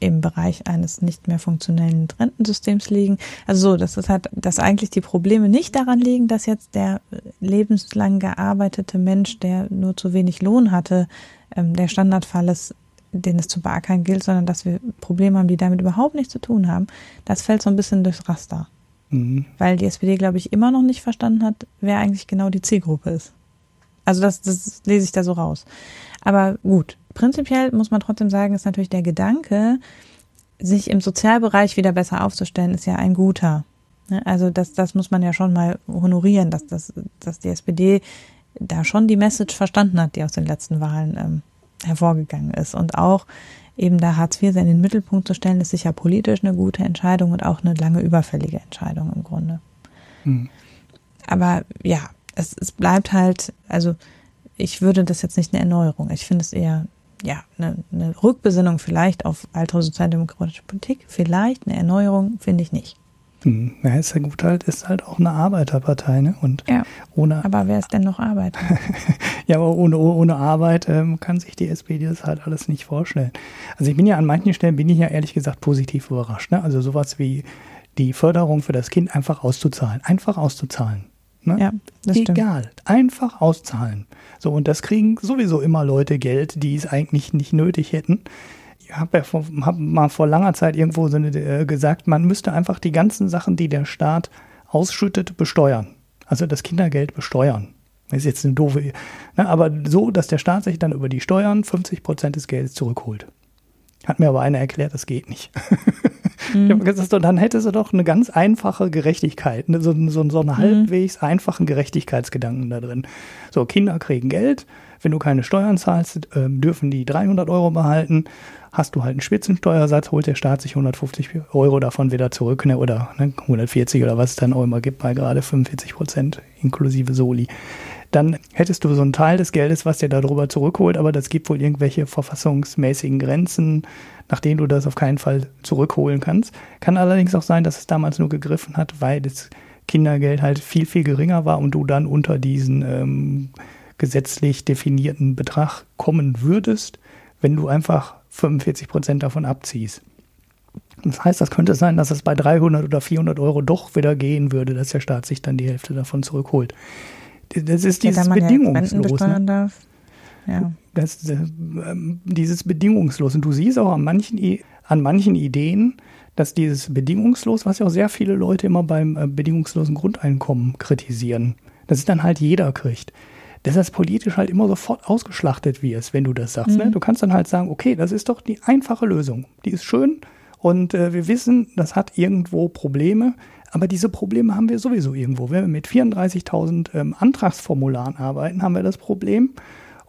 im Bereich eines nicht mehr funktionellen Rentensystems liegen. Also so, dass das halt, dass eigentlich die Probleme nicht daran liegen, dass jetzt der lebenslang gearbeitete Mensch, der nur zu wenig Lohn hatte, ähm, der Standardfall ist, den es zu beackern gilt, sondern dass wir Probleme haben, die damit überhaupt nichts zu tun haben. Das fällt so ein bisschen durchs Raster. Mhm. Weil die SPD, glaube ich, immer noch nicht verstanden hat, wer eigentlich genau die Zielgruppe ist. Also das, das lese ich da so raus. Aber gut, prinzipiell muss man trotzdem sagen, ist natürlich der Gedanke, sich im Sozialbereich wieder besser aufzustellen, ist ja ein guter. Ne? Also das, das muss man ja schon mal honorieren, dass, dass, dass die SPD da schon die Message verstanden hat, die aus den letzten Wahlen ähm, hervorgegangen ist. Und auch eben da Hartz IV in den Mittelpunkt zu stellen, ist sicher politisch eine gute Entscheidung und auch eine lange überfällige Entscheidung im Grunde. Hm. Aber ja, es, es bleibt halt, also ich würde das jetzt nicht eine Erneuerung. Ich finde es eher ja eine, eine Rückbesinnung vielleicht auf alte sozialdemokratische Politik. Vielleicht eine Erneuerung finde ich nicht. Hm, ja, ist ja gut halt, ist halt auch eine Arbeiterpartei, ne? Und ja, ohne. Aber wer ist denn noch Arbeiter? ja, aber ohne, ohne Arbeit ähm, kann sich die SPD das halt alles nicht vorstellen. Also ich bin ja an manchen Stellen, bin ich ja ehrlich gesagt positiv überrascht, ne? Also sowas wie die Förderung für das Kind einfach auszuzahlen. Einfach auszuzahlen. Ne? Ja, das Egal. Stimmt. Einfach auszahlen. So, und das kriegen sowieso immer Leute Geld, die es eigentlich nicht nötig hätten habe ja vor, hab mal vor langer Zeit irgendwo so eine, äh, gesagt, man müsste einfach die ganzen Sachen, die der Staat ausschüttet, besteuern. Also das Kindergeld besteuern. Das ist jetzt eine doofe, ne, aber so, dass der Staat sich dann über die Steuern 50 Prozent des Geldes zurückholt. Hat mir aber einer erklärt, das geht nicht. Mhm. Gesagt, dann hätte sie doch eine ganz einfache Gerechtigkeit, ne, so, so, so einen mhm. halbwegs einfachen Gerechtigkeitsgedanken da drin. So, Kinder kriegen Geld, wenn du keine Steuern zahlst, ähm, dürfen die 300 Euro behalten. Hast du halt einen Spitzensteuersatz, holt der Staat sich 150 Euro davon wieder zurück ne, oder ne, 140 oder was es dann auch immer gibt, bei gerade 45 Prozent inklusive Soli. Dann hättest du so einen Teil des Geldes, was dir darüber zurückholt, aber das gibt wohl irgendwelche verfassungsmäßigen Grenzen, nach denen du das auf keinen Fall zurückholen kannst. Kann allerdings auch sein, dass es damals nur gegriffen hat, weil das Kindergeld halt viel, viel geringer war und du dann unter diesen ähm, gesetzlich definierten Betrag kommen würdest, wenn du einfach 45 Prozent davon abziehst. Das heißt, das könnte sein, dass es bei 300 oder 400 Euro doch wieder gehen würde, dass der Staat sich dann die Hälfte davon zurückholt. Das ist dieses ja, bedingungslos. Ja ne? Ja. Das, äh, dieses bedingungslos. Und du siehst auch an manchen, an manchen Ideen, dass dieses bedingungslos, was ja auch sehr viele Leute immer beim äh, bedingungslosen Grundeinkommen kritisieren, dass es dann halt jeder kriegt dass das politisch halt immer sofort ausgeschlachtet wird, wenn du das sagst. Ne? Mhm. Ne? Du kannst dann halt sagen, okay, das ist doch die einfache Lösung. Die ist schön und äh, wir wissen, das hat irgendwo Probleme, aber diese Probleme haben wir sowieso irgendwo. Wenn wir mit 34.000 ähm, Antragsformularen arbeiten, haben wir das Problem.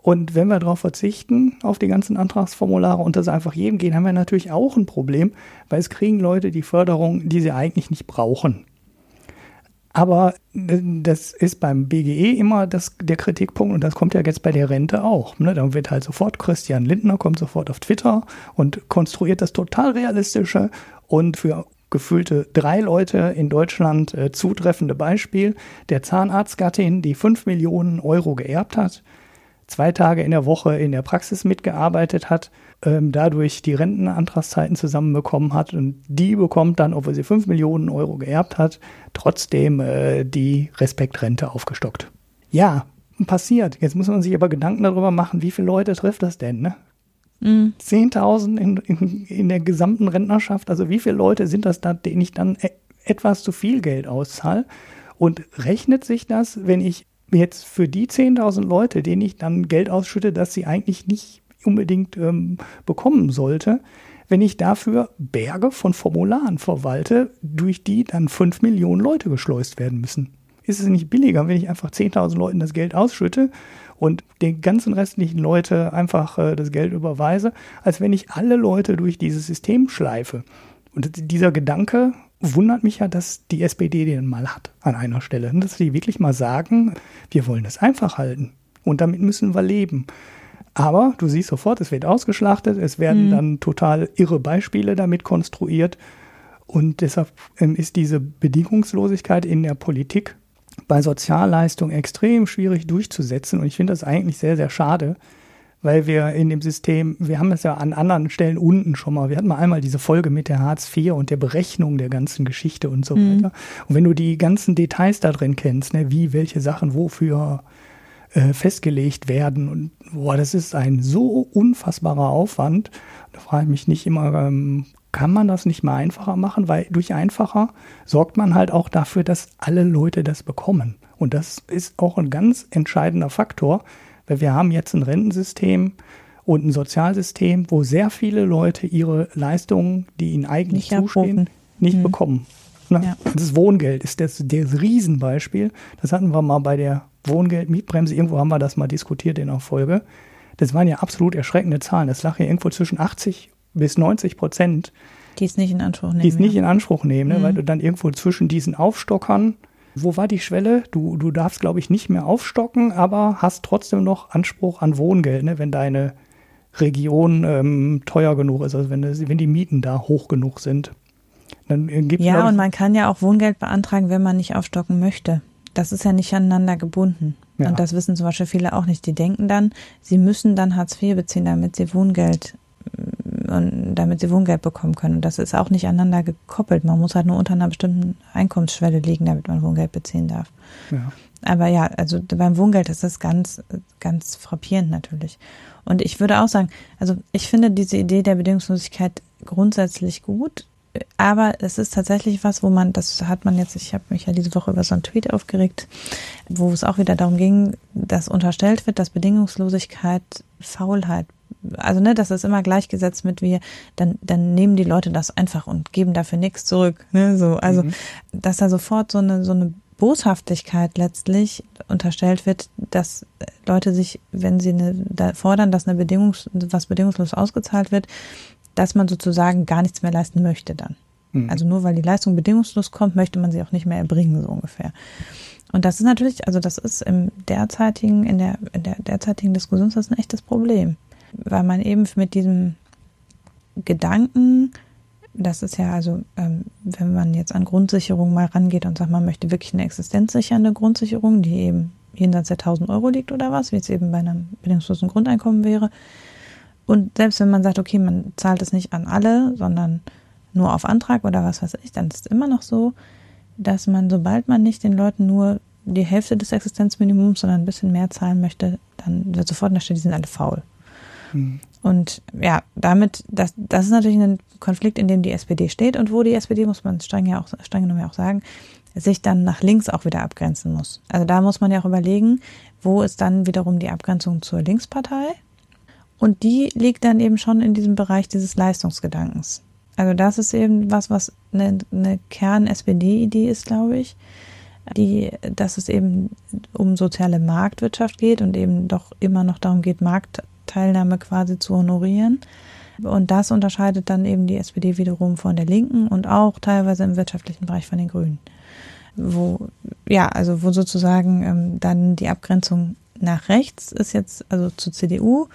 Und wenn wir darauf verzichten, auf die ganzen Antragsformulare und das einfach jedem gehen, haben wir natürlich auch ein Problem, weil es kriegen Leute die Förderung, die sie eigentlich nicht brauchen. Aber das ist beim BGE immer das, der Kritikpunkt und das kommt ja jetzt bei der Rente auch. Ne? Dann wird halt sofort Christian Lindner kommt sofort auf Twitter und konstruiert das total realistische und für gefühlte drei Leute in Deutschland äh, zutreffende Beispiel der Zahnarztgattin, die fünf Millionen Euro geerbt hat, zwei Tage in der Woche in der Praxis mitgearbeitet hat ähm, dadurch die Rentenantragszeiten zusammenbekommen hat und die bekommt dann, obwohl sie 5 Millionen Euro geerbt hat, trotzdem äh, die Respektrente aufgestockt. Ja, passiert. Jetzt muss man sich aber Gedanken darüber machen, wie viele Leute trifft das denn, ne? Mhm. 10.000 in, in, in der gesamten Rentnerschaft, also wie viele Leute sind das da, denen ich dann e etwas zu viel Geld auszahle? Und rechnet sich das, wenn ich jetzt für die 10.000 Leute, denen ich dann Geld ausschütte, dass sie eigentlich nicht unbedingt ähm, bekommen sollte, wenn ich dafür Berge von Formularen verwalte, durch die dann fünf Millionen Leute geschleust werden müssen. Ist es nicht billiger, wenn ich einfach 10.000 Leuten das Geld ausschütte und den ganzen restlichen Leute einfach äh, das Geld überweise, als wenn ich alle Leute durch dieses System schleife? Und dieser Gedanke wundert mich ja, dass die SPD den mal hat an einer Stelle. Dass sie wirklich mal sagen, wir wollen es einfach halten und damit müssen wir leben. Aber du siehst sofort, es wird ausgeschlachtet, es werden mhm. dann total irre Beispiele damit konstruiert. Und deshalb ähm, ist diese Bedingungslosigkeit in der Politik bei Sozialleistungen extrem schwierig durchzusetzen. Und ich finde das eigentlich sehr, sehr schade, weil wir in dem System, wir haben es ja an anderen Stellen unten schon mal, wir hatten mal einmal diese Folge mit der Hartz IV und der Berechnung der ganzen Geschichte und so mhm. weiter. Und wenn du die ganzen Details da drin kennst, ne, wie welche Sachen wofür äh, festgelegt werden und boah, das ist ein so unfassbarer Aufwand. Da frage ich mich nicht immer, ähm, kann man das nicht mal einfacher machen, weil durch einfacher sorgt man halt auch dafür, dass alle Leute das bekommen. Und das ist auch ein ganz entscheidender Faktor, weil wir haben jetzt ein Rentensystem und ein Sozialsystem, wo sehr viele Leute ihre Leistungen, die ihnen eigentlich nicht zustehen, abrufen. nicht mhm. bekommen. Ne? Ja. Das Wohngeld ist das, das Riesenbeispiel. Das hatten wir mal bei der Wohngeld-Mietbremse. Irgendwo haben wir das mal diskutiert in der Folge. Das waren ja absolut erschreckende Zahlen. Das lag ja irgendwo zwischen 80 bis 90 Prozent. Die es nicht in Anspruch nehmen. Die es nicht in Anspruch nehmen, ne? mhm. weil du dann irgendwo zwischen diesen Aufstockern wo war die Schwelle? Du, du darfst, glaube ich, nicht mehr aufstocken, aber hast trotzdem noch Anspruch an Wohngeld, ne? wenn deine Region ähm, teuer genug ist, also wenn, das, wenn die Mieten da hoch genug sind. Dann gibt ja, und man kann ja auch Wohngeld beantragen, wenn man nicht aufstocken möchte. Das ist ja nicht aneinander gebunden. Ja. Und das wissen zum Beispiel viele auch nicht. Die denken dann, sie müssen dann Hartz IV beziehen, damit sie Wohngeld und damit sie Wohngeld bekommen können. Und das ist auch nicht aneinander gekoppelt. Man muss halt nur unter einer bestimmten Einkommensschwelle liegen, damit man Wohngeld beziehen darf. Ja. Aber ja, also beim Wohngeld ist das ganz, ganz frappierend natürlich. Und ich würde auch sagen, also ich finde diese Idee der Bedingungslosigkeit grundsätzlich gut. Aber es ist tatsächlich was, wo man, das hat man jetzt, ich habe mich ja diese Woche über so einen Tweet aufgeregt, wo es auch wieder darum ging, dass unterstellt wird, dass Bedingungslosigkeit Faulheit also ne, das ist immer gleichgesetzt mit wir, dann, dann nehmen die Leute das einfach und geben dafür nichts zurück. Ne, so, also mhm. dass da sofort so eine, so eine Boshaftigkeit letztlich unterstellt wird, dass Leute sich, wenn sie eine, da fordern, dass eine Bedingungs, was bedingungslos ausgezahlt wird, dass man sozusagen gar nichts mehr leisten möchte dann. Mhm. Also nur weil die Leistung bedingungslos kommt, möchte man sie auch nicht mehr erbringen, so ungefähr. Und das ist natürlich, also das ist im derzeitigen, in der, in der derzeitigen Diskussion ist das ein echtes Problem weil man eben mit diesem Gedanken, das ist ja also, ähm, wenn man jetzt an Grundsicherung mal rangeht und sagt, man möchte wirklich eine existenzsichernde Grundsicherung, die eben jenseits der 1000 Euro liegt oder was, wie es eben bei einem bedingungslosen Grundeinkommen wäre. Und selbst wenn man sagt, okay, man zahlt es nicht an alle, sondern nur auf Antrag oder was weiß ich, dann ist es immer noch so, dass man, sobald man nicht den Leuten nur die Hälfte des Existenzminimums, sondern ein bisschen mehr zahlen möchte, dann wird sofort Stelle, die sind alle faul. Mhm. Und ja, damit, das, das ist natürlich ein Konflikt, in dem die SPD steht und wo die SPD, muss man streng ja auch, streng genommen ja auch sagen, sich dann nach links auch wieder abgrenzen muss. Also da muss man ja auch überlegen, wo ist dann wiederum die Abgrenzung zur Linkspartei? Und die liegt dann eben schon in diesem Bereich dieses Leistungsgedankens. Also das ist eben was, was eine, eine Kern-SPD-Idee ist, glaube ich, die, dass es eben um soziale Marktwirtschaft geht und eben doch immer noch darum geht, Markt Teilnahme quasi zu honorieren. Und das unterscheidet dann eben die SPD wiederum von der Linken und auch teilweise im wirtschaftlichen Bereich von den Grünen. Wo, ja, also wo sozusagen ähm, dann die Abgrenzung nach rechts ist jetzt, also zur CDU,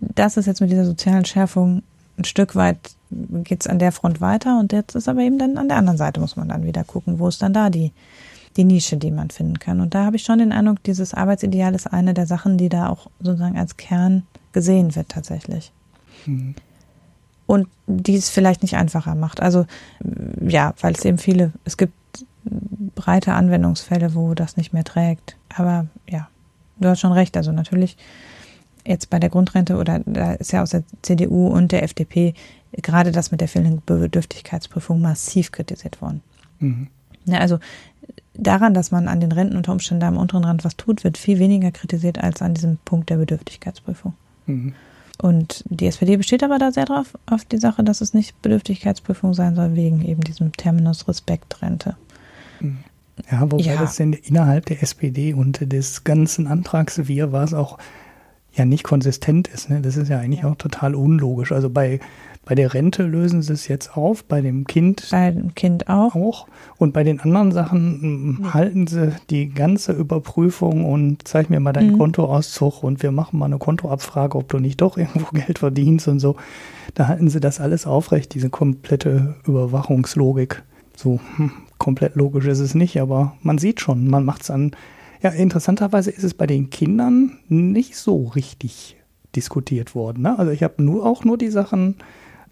das ist jetzt mit dieser sozialen Schärfung ein Stück weit geht es an der Front weiter und jetzt ist aber eben dann an der anderen Seite muss man dann wieder gucken, wo ist dann da die die Nische, die man finden kann. Und da habe ich schon den Eindruck, dieses Arbeitsideal ist eine der Sachen, die da auch sozusagen als Kern gesehen wird tatsächlich. Mhm. Und die es vielleicht nicht einfacher macht. Also ja, weil es eben viele, es gibt breite Anwendungsfälle, wo das nicht mehr trägt. Aber ja, du hast schon recht. Also natürlich jetzt bei der Grundrente oder da ist ja aus der CDU und der FDP gerade das mit der fehlenden Bedürftigkeitsprüfung massiv kritisiert worden. Mhm. Ja, also daran, dass man an den Renten unter Umständen da am unteren Rand was tut, wird viel weniger kritisiert als an diesem Punkt der Bedürftigkeitsprüfung. Mhm. Und die SPD besteht aber da sehr drauf, auf die Sache, dass es nicht Bedürftigkeitsprüfung sein soll, wegen eben diesem Terminus Respektrente. Mhm. Ja, wobei ja. das denn innerhalb der SPD und des ganzen Antrags wir war es auch ja nicht konsistent ist. Ne? Das ist ja eigentlich auch total unlogisch. Also bei, bei der Rente lösen sie es jetzt auf, bei dem Kind. Bei dem Kind auch. auch. Und bei den anderen Sachen nee. halten sie die ganze Überprüfung und zeig mir mal deinen mhm. Kontoauszug und wir machen mal eine Kontoabfrage, ob du nicht doch irgendwo Geld verdienst und so. Da halten sie das alles aufrecht, diese komplette Überwachungslogik. So, hm, komplett logisch ist es nicht, aber man sieht schon, man macht es an ja, interessanterweise ist es bei den Kindern nicht so richtig diskutiert worden. Ne? Also ich habe nur auch nur die Sachen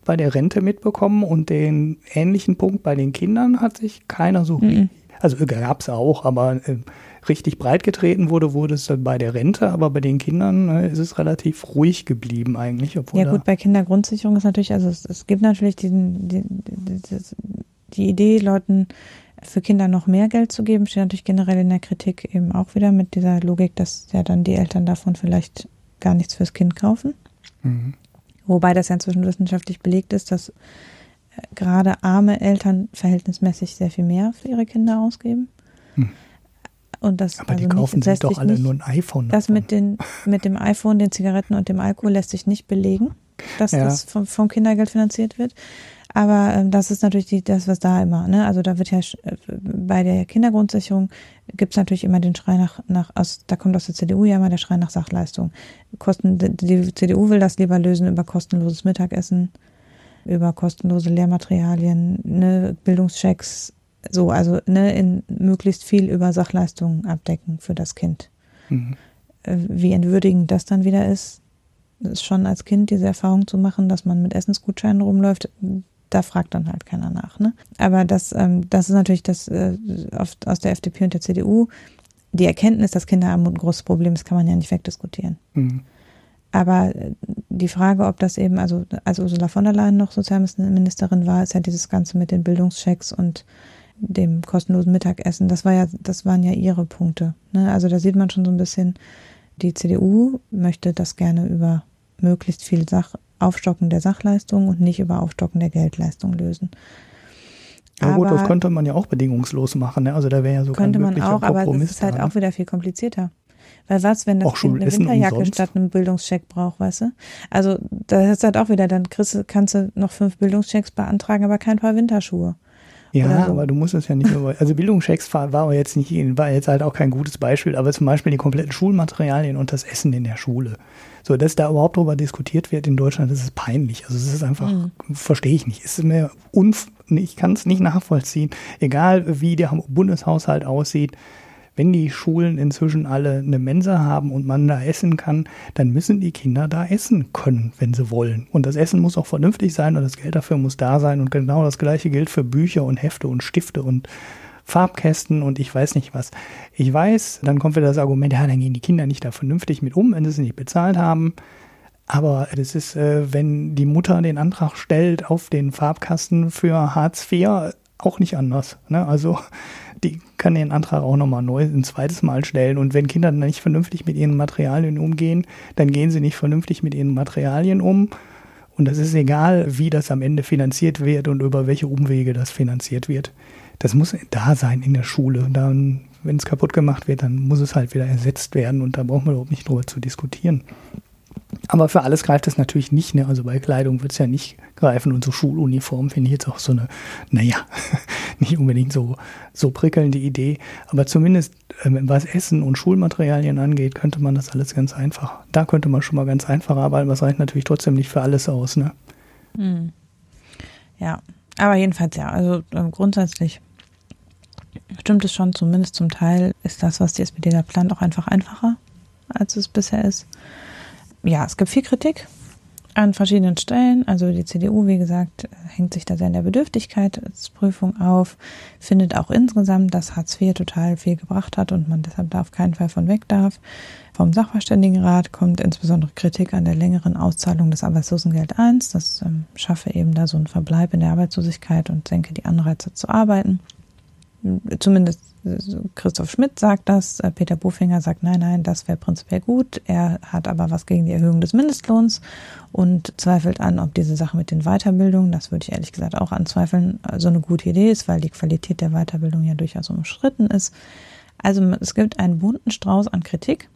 bei der Rente mitbekommen und den ähnlichen Punkt bei den Kindern hat sich keiner so mhm. also gab es auch, aber äh, richtig breit getreten wurde, wurde es dann bei der Rente, aber bei den Kindern äh, ist es relativ ruhig geblieben eigentlich. ja gut, bei Kindergrundsicherung ist natürlich, also es, es gibt natürlich diesen, die, die, die Idee, Leuten für Kinder noch mehr Geld zu geben, steht natürlich generell in der Kritik eben auch wieder mit dieser Logik, dass ja dann die Eltern davon vielleicht gar nichts fürs Kind kaufen. Mhm. Wobei das ja inzwischen wissenschaftlich belegt ist, dass äh, gerade arme Eltern verhältnismäßig sehr viel mehr für ihre Kinder ausgeben. Hm. Und das Aber also die kaufen nicht, sich doch alle nicht, nur ein iPhone. Das mit, den, mit dem iPhone, den Zigaretten und dem Alkohol lässt sich nicht belegen, dass ja. das vom, vom Kindergeld finanziert wird. Aber ähm, das ist natürlich die, das, was da immer, ne? Also da wird ja äh, bei der Kindergrundsicherung gibt's natürlich immer den Schrei nach, nach aus, da kommt aus der CDU ja immer der Schrei nach Sachleistung. Kosten, die CDU will das lieber lösen über kostenloses Mittagessen, über kostenlose Lehrmaterialien, ne, Bildungschecks, so, also ne, in möglichst viel über Sachleistungen abdecken für das Kind. Mhm. Äh, wie entwürdigend das dann wieder ist, ist schon als Kind diese Erfahrung zu machen, dass man mit Essensgutscheinen rumläuft, da fragt dann halt keiner nach. Ne? Aber das, ähm, das ist natürlich das äh, oft aus der FDP und der CDU. Die Erkenntnis, dass Kinderarmut ein großes Problem ist, kann man ja nicht wegdiskutieren. Mhm. Aber äh, die Frage, ob das eben, also als Ursula von der Leyen noch Sozialministerin war, ist ja dieses Ganze mit den Bildungschecks und dem kostenlosen Mittagessen, das war ja, das waren ja ihre Punkte. Ne? Also da sieht man schon so ein bisschen, die CDU möchte das gerne über möglichst viel Sach Aufstocken der Sachleistung und nicht über Aufstocken der Geldleistung lösen. Ja gut, das könnte man ja auch bedingungslos machen. Ne? Also da wäre ja so könnte man auch, aber das ist halt da, ne? auch wieder viel komplizierter. Weil was, wenn das auch Kind eine Winterjacke umsonst. statt einem Bildungscheck braucht, weißt du? Also da ist halt auch wieder, dann kriegst, kannst du noch fünf Bildungschecks beantragen, aber kein paar Winterschuhe. Ja, so. aber du musst es ja nicht nur, also Bildungschecks war jetzt nicht, war jetzt halt auch kein gutes Beispiel, aber zum Beispiel die kompletten Schulmaterialien und das Essen in der Schule. So, dass da überhaupt darüber diskutiert wird in Deutschland, das ist peinlich. Also es ist einfach, mhm. verstehe ich nicht. Es ist mir unf ich kann es nicht nachvollziehen. Egal wie der Bundeshaushalt aussieht, wenn die Schulen inzwischen alle eine Mensa haben und man da essen kann, dann müssen die Kinder da essen können, wenn sie wollen. Und das Essen muss auch vernünftig sein und das Geld dafür muss da sein. Und genau das gleiche gilt für Bücher und Hefte und Stifte und Farbkästen und ich weiß nicht was. Ich weiß, dann kommt wieder das Argument, ja, dann gehen die Kinder nicht da vernünftig mit um, wenn sie es nicht bezahlt haben. Aber das ist, äh, wenn die Mutter den Antrag stellt auf den Farbkasten für Hartz IV, auch nicht anders. Ne? Also die kann den Antrag auch nochmal neu ein zweites Mal stellen. Und wenn Kinder dann nicht vernünftig mit ihren Materialien umgehen, dann gehen sie nicht vernünftig mit ihren Materialien um. Und das ist egal, wie das am Ende finanziert wird und über welche Umwege das finanziert wird das muss da sein in der Schule. Dann, wenn es kaputt gemacht wird, dann muss es halt wieder ersetzt werden und da braucht man überhaupt nicht drüber zu diskutieren. Aber für alles greift es natürlich nicht. Ne? Also bei Kleidung wird es ja nicht greifen und so Schuluniform finde ich jetzt auch so eine, naja, nicht unbedingt so, so prickelnde Idee. Aber zumindest ähm, was Essen und Schulmaterialien angeht, könnte man das alles ganz einfach. Da könnte man schon mal ganz einfach arbeiten, was reicht natürlich trotzdem nicht für alles aus. Ne? Hm. Ja, aber jedenfalls ja, also äh, grundsätzlich stimmt es schon, zumindest zum Teil ist das, was die SPD da plant, auch einfach einfacher, als es bisher ist. Ja, es gibt viel Kritik an verschiedenen Stellen. Also die CDU, wie gesagt, hängt sich da sehr in der Bedürftigkeitsprüfung auf, findet auch insgesamt, dass Hartz IV total viel gebracht hat und man deshalb da auf keinen Fall von weg darf. Vom Sachverständigenrat kommt insbesondere Kritik an der längeren Auszahlung des Arbeitslosengeld 1. Das ähm, schaffe eben da so einen Verbleib in der Arbeitslosigkeit und senke die Anreize zu arbeiten zumindest Christoph Schmidt sagt das, äh, Peter Bofinger sagt, nein, nein, das wäre prinzipiell gut. Er hat aber was gegen die Erhöhung des Mindestlohns und zweifelt an, ob diese Sache mit den Weiterbildungen, das würde ich ehrlich gesagt auch anzweifeln, so eine gute Idee ist, weil die Qualität der Weiterbildung ja durchaus umstritten ist. Also es gibt einen bunten Strauß an Kritik.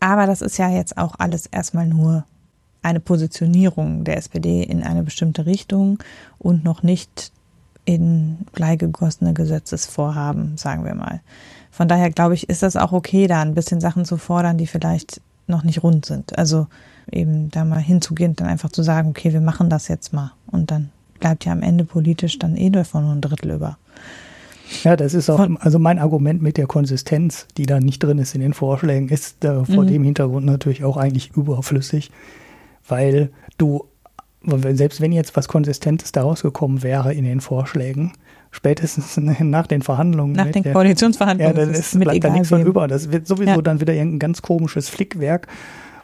Aber das ist ja jetzt auch alles erstmal nur eine Positionierung der SPD in eine bestimmte Richtung und noch nicht in bleigegossene Gesetzesvorhaben, sagen wir mal. Von daher glaube ich, ist das auch okay, da ein bisschen Sachen zu fordern, die vielleicht noch nicht rund sind. Also eben da mal hinzugehen, dann einfach zu sagen, okay, wir machen das jetzt mal. Und dann bleibt ja am Ende politisch dann eh davon nur ein Drittel über. Ja, das ist auch, also mein Argument mit der Konsistenz, die da nicht drin ist in den Vorschlägen, ist äh, vor mhm. dem Hintergrund natürlich auch eigentlich überflüssig, weil du, selbst wenn jetzt was Konsistentes daraus gekommen wäre in den Vorschlägen, spätestens nach den Verhandlungen. Nach den Koalitionsverhandlungen. Ja, dann ist, ist bleibt da nichts von über. Das wird sowieso ja. dann wieder irgendein ganz komisches Flickwerk,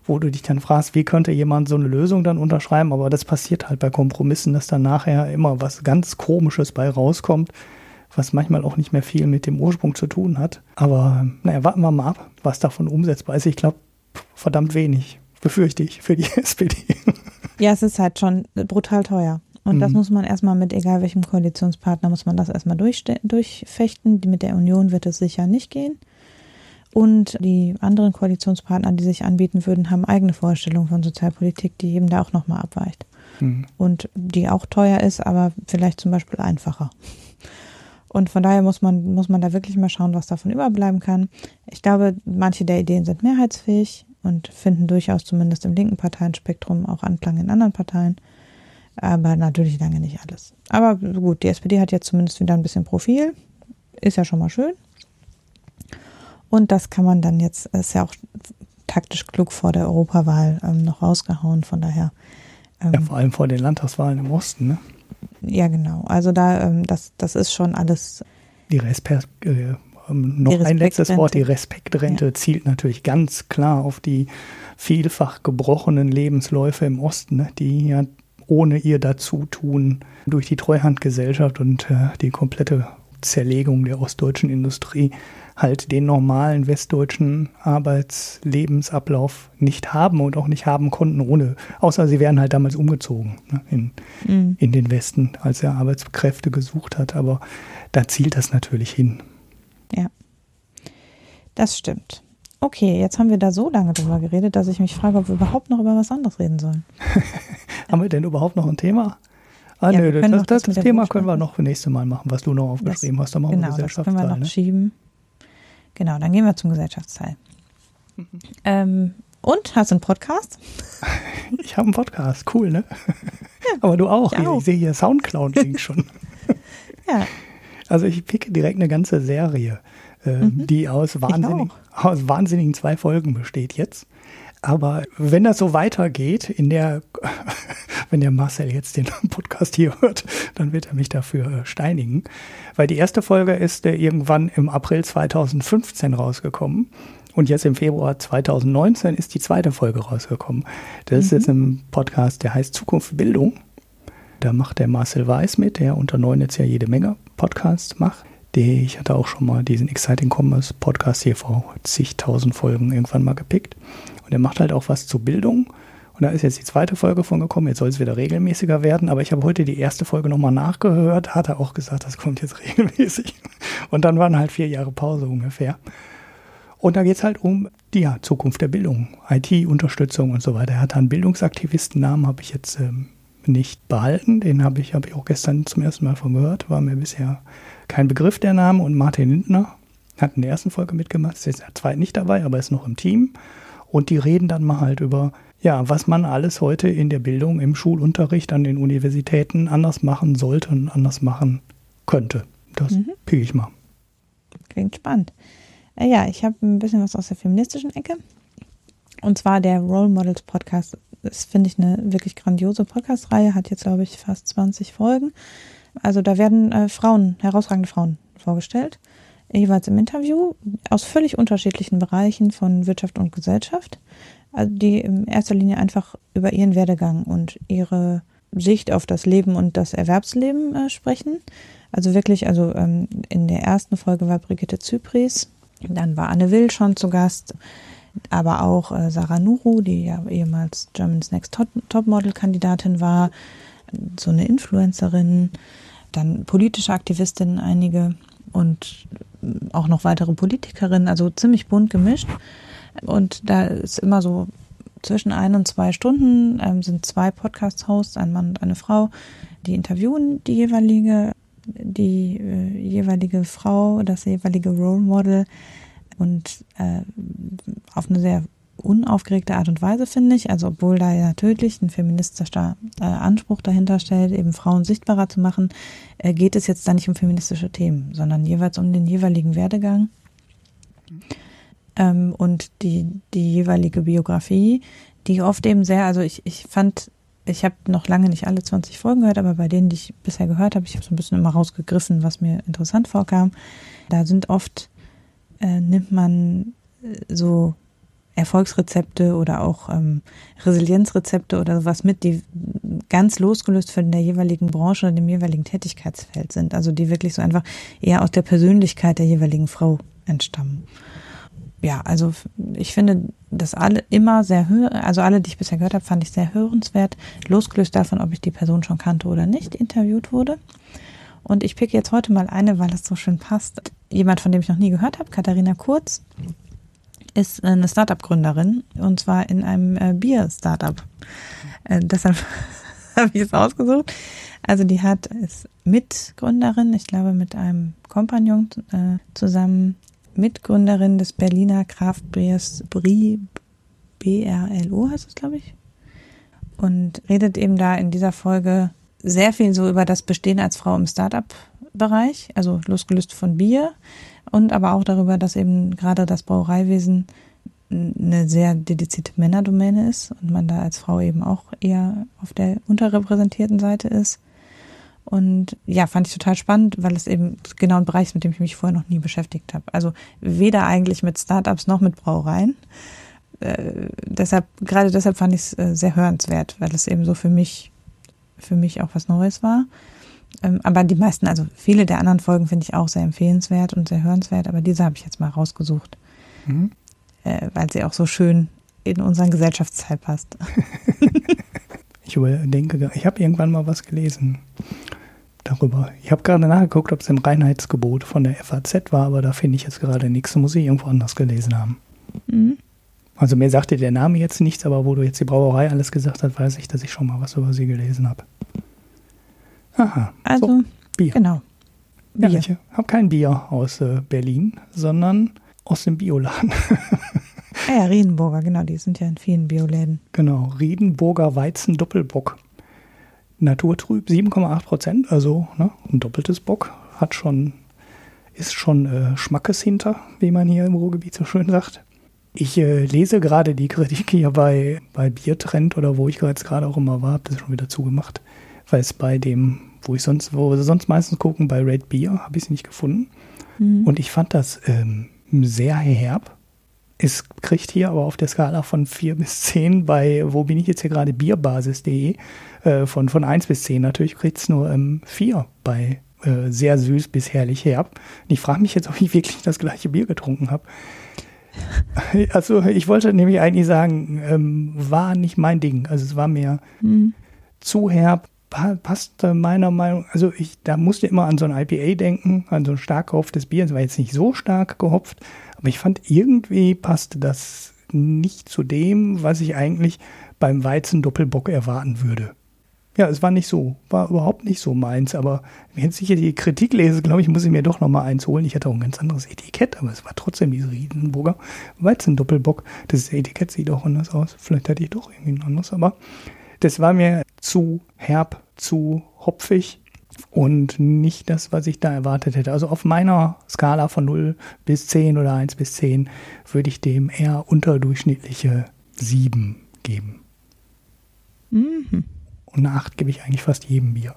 wo du dich dann fragst, wie könnte jemand so eine Lösung dann unterschreiben? Aber das passiert halt bei Kompromissen, dass dann nachher immer was ganz Komisches bei rauskommt, was manchmal auch nicht mehr viel mit dem Ursprung zu tun hat. Aber naja, warten wir mal ab, was davon umsetzbar ist. Ich glaube, verdammt wenig, befürchte ich, für die SPD. Ja, es ist halt schon brutal teuer. Und mhm. das muss man erstmal mit egal welchem Koalitionspartner, muss man das erstmal durchfechten. Mit der Union wird es sicher nicht gehen. Und die anderen Koalitionspartner, die sich anbieten würden, haben eigene Vorstellungen von Sozialpolitik, die eben da auch nochmal abweicht. Mhm. Und die auch teuer ist, aber vielleicht zum Beispiel einfacher. Und von daher muss man, muss man da wirklich mal schauen, was davon überbleiben kann. Ich glaube, manche der Ideen sind mehrheitsfähig und finden durchaus zumindest im linken Parteienspektrum auch Anklang in anderen Parteien. Aber natürlich lange nicht alles. Aber gut, die SPD hat jetzt zumindest wieder ein bisschen Profil. Ist ja schon mal schön. Und das kann man dann jetzt, ist ja auch taktisch klug vor der Europawahl ähm, noch rausgehauen. Von daher. Ähm, ja, vor allem vor den Landtagswahlen im Osten, ne? Ja, genau. Also da, ähm, das, das ist schon alles. Die Respekt, äh, noch die ein letztes Wort, die Respektrente ja. zielt natürlich ganz klar auf die vielfach gebrochenen Lebensläufe im Osten, ne, die ja ohne ihr Dazutun durch die Treuhandgesellschaft und äh, die komplette Zerlegung der ostdeutschen Industrie halt den normalen westdeutschen Arbeitslebensablauf nicht haben und auch nicht haben konnten ohne, außer sie wären halt damals umgezogen ne, in, mhm. in den Westen, als er Arbeitskräfte gesucht hat. Aber da zielt das natürlich hin. Ja, das stimmt. Okay, jetzt haben wir da so lange drüber geredet, dass ich mich frage, ob wir überhaupt noch über was anderes reden sollen. haben wir denn überhaupt noch ein Thema? Ah, ja, nö, das, das, das Thema können wir noch nächste Mal machen, was du noch aufgeschrieben das, hast. Dann machen genau, wir Gesellschaftsteil. Das können wir noch ne? schieben. Genau, dann gehen wir zum Gesellschaftsteil. Mhm. Ähm, und, hast du einen Podcast? Ich habe einen Podcast, cool, ne? Ja, Aber du auch. Ich, ich sehe hier Soundcloud-Link schon. ja. Also ich picke direkt eine ganze Serie, äh, mhm. die aus, wahnsinnig, aus wahnsinnigen zwei Folgen besteht jetzt. Aber wenn das so weitergeht, in der, wenn der Marcel jetzt den Podcast hier hört, dann wird er mich dafür äh, steinigen. Weil die erste Folge ist äh, irgendwann im April 2015 rausgekommen. Und jetzt im Februar 2019 ist die zweite Folge rausgekommen. Das mhm. ist jetzt ein Podcast, der heißt Zukunft Bildung. Da macht der Marcel Weiß mit, der unter neun jetzt ja jede Menge Podcasts macht. Ich hatte auch schon mal diesen Exciting Commerce Podcast hier vor zigtausend Folgen irgendwann mal gepickt. Und er macht halt auch was zur Bildung. Und da ist jetzt die zweite Folge von gekommen. Jetzt soll es wieder regelmäßiger werden. Aber ich habe heute die erste Folge nochmal nachgehört. Hat er auch gesagt, das kommt jetzt regelmäßig. Und dann waren halt vier Jahre Pause ungefähr. Und da geht es halt um die ja, Zukunft der Bildung, IT-Unterstützung und so weiter. Er hat einen Bildungsaktivistennamen, habe ich jetzt ähm, nicht behalten. Den habe ich, hab ich auch gestern zum ersten Mal von gehört. War mir bisher kein Begriff der Name. Und Martin Lindner hat in der ersten Folge mitgemacht. Ist jetzt in der zweiten nicht dabei, aber ist noch im Team. Und die reden dann mal halt über, ja, was man alles heute in der Bildung, im Schulunterricht an den Universitäten anders machen sollte und anders machen könnte. Das mhm. pick ich mal. Klingt spannend. Äh, ja, ich habe ein bisschen was aus der feministischen Ecke. Und zwar der Role Models Podcast. Das finde ich eine wirklich grandiose Podcast-Reihe, hat jetzt, glaube ich, fast 20 Folgen. Also da werden äh, Frauen, herausragende Frauen vorgestellt jeweils im Interview aus völlig unterschiedlichen Bereichen von Wirtschaft und Gesellschaft, also die in erster Linie einfach über ihren Werdegang und ihre Sicht auf das Leben und das Erwerbsleben äh, sprechen. Also wirklich, also ähm, in der ersten Folge war Brigitte Zypris, dann war Anne Will schon zu Gast, aber auch äh, Sarah Nuru, die ja ehemals Germany's Next Topmodel-Kandidatin war, so eine Influencerin, dann politische Aktivistinnen einige und auch noch weitere Politikerinnen, also ziemlich bunt gemischt. Und da ist immer so zwischen ein und zwei Stunden ähm, sind zwei Podcast-Hosts, ein Mann und eine Frau, die interviewen die jeweilige, die äh, jeweilige Frau, das jeweilige Role Model und äh, auf eine sehr unaufgeregte Art und Weise, finde ich. Also obwohl da ja natürlich ein feministischer äh, Anspruch dahinter stellt, eben Frauen sichtbarer zu machen, äh, geht es jetzt da nicht um feministische Themen, sondern jeweils um den jeweiligen Werdegang ähm, und die, die jeweilige Biografie, die oft eben sehr, also ich, ich fand, ich habe noch lange nicht alle 20 Folgen gehört, aber bei denen, die ich bisher gehört habe, ich habe so ein bisschen immer rausgegriffen, was mir interessant vorkam. Da sind oft, äh, nimmt man äh, so Erfolgsrezepte oder auch ähm, Resilienzrezepte oder sowas mit, die ganz losgelöst von der jeweiligen Branche oder dem jeweiligen Tätigkeitsfeld sind. Also die wirklich so einfach eher aus der Persönlichkeit der jeweiligen Frau entstammen ja, also ich finde, dass alle immer sehr hör, also alle, die ich bisher gehört habe, fand ich sehr hörenswert, losgelöst davon, ob ich die Person schon kannte oder nicht, interviewt wurde. Und ich picke jetzt heute mal eine, weil es so schön passt. Jemand, von dem ich noch nie gehört habe, Katharina Kurz, ist eine Startup-Gründerin und zwar in einem äh, Bier-Startup. Äh, deshalb habe ich es ausgesucht. Also die hat ist Mitgründerin, ich glaube mit einem Kompagnon äh, zusammen Mitgründerin des Berliner Kraftbiers Brie, BRLO heißt es, glaube ich. Und redet eben da in dieser Folge sehr viel so über das Bestehen als Frau im Startup-Bereich, also losgelöst von Bier und aber auch darüber, dass eben gerade das Brauereiwesen eine sehr dedizierte Männerdomäne ist und man da als Frau eben auch eher auf der unterrepräsentierten Seite ist. Und ja, fand ich total spannend, weil es eben genau ein Bereich ist, mit dem ich mich vorher noch nie beschäftigt habe. Also weder eigentlich mit Startups noch mit Brauereien. Äh, deshalb, gerade deshalb fand ich es äh, sehr hörenswert, weil es eben so für mich, für mich auch was Neues war. Ähm, aber die meisten, also viele der anderen Folgen finde ich auch sehr empfehlenswert und sehr hörenswert, aber diese habe ich jetzt mal rausgesucht, mhm. äh, weil sie auch so schön in unseren Gesellschaftsteil passt. ich überdenke, ich habe irgendwann mal was gelesen darüber. Ich habe gerade nachgeguckt, ob es im Reinheitsgebot von der FAZ war, aber da finde ich jetzt gerade nichts. Muss ich irgendwo anders gelesen haben. Mhm. Also mir sagte der Name jetzt nichts, aber wo du jetzt die Brauerei alles gesagt hast, weiß ich, dass ich schon mal was über sie gelesen habe. Aha. Also, so, Bier. Genau. Bier. Ja, ich habe kein Bier aus äh, Berlin, sondern aus dem Bioladen. ah ja, Riedenburger, genau, die sind ja in vielen Bioläden. Genau, Riedenburger Weizen Doppelbock. Naturtrüb 7,8 Prozent, also ne, ein doppeltes Bock, hat schon, ist schon äh, Schmackes hinter, wie man hier im Ruhrgebiet so schön sagt. Ich äh, lese gerade die Kritik hier bei, bei Biertrend oder wo ich jetzt gerade auch immer war, habe das schon wieder zugemacht, weil es bei dem, wo ich sonst, wo wir sonst meistens gucken, bei Red Beer, habe ich es nicht gefunden. Mhm. Und ich fand das ähm, sehr herb. Es kriegt hier aber auf der Skala von 4 bis 10 bei, wo bin ich jetzt hier gerade, bierbasis.de, äh, von, von 1 bis 10 natürlich kriegt es nur ähm, 4 bei äh, sehr süß bis herrlich herb. Und ich frage mich jetzt, ob ich wirklich das gleiche Bier getrunken habe. Also ich wollte nämlich eigentlich sagen, ähm, war nicht mein Ding. Also es war mir mhm. zu herb, passte meiner Meinung, also ich, da musste immer an so ein IPA denken, an so ein stark gehopftes Bier. Es war jetzt nicht so stark gehopft, aber ich fand irgendwie passte das nicht zu dem, was ich eigentlich beim Weizen Doppelbock erwarten würde. Ja, es war nicht so, war überhaupt nicht so meins, aber wenn ich hier die Kritik lese, glaube ich, muss ich mir doch noch mal eins holen. Ich hatte auch ein ganz anderes Etikett, aber es war trotzdem diese Riesenburger Weizen-Doppelbock. Das Etikett sieht auch anders aus. Vielleicht hätte ich doch irgendwie ein anderes, aber das war mir zu herb, zu hopfig und nicht das, was ich da erwartet hätte. Also auf meiner Skala von 0 bis 10 oder 1 bis 10 würde ich dem eher unterdurchschnittliche 7 geben. Mhm. Und eine 8 gebe ich eigentlich fast jedem Bier.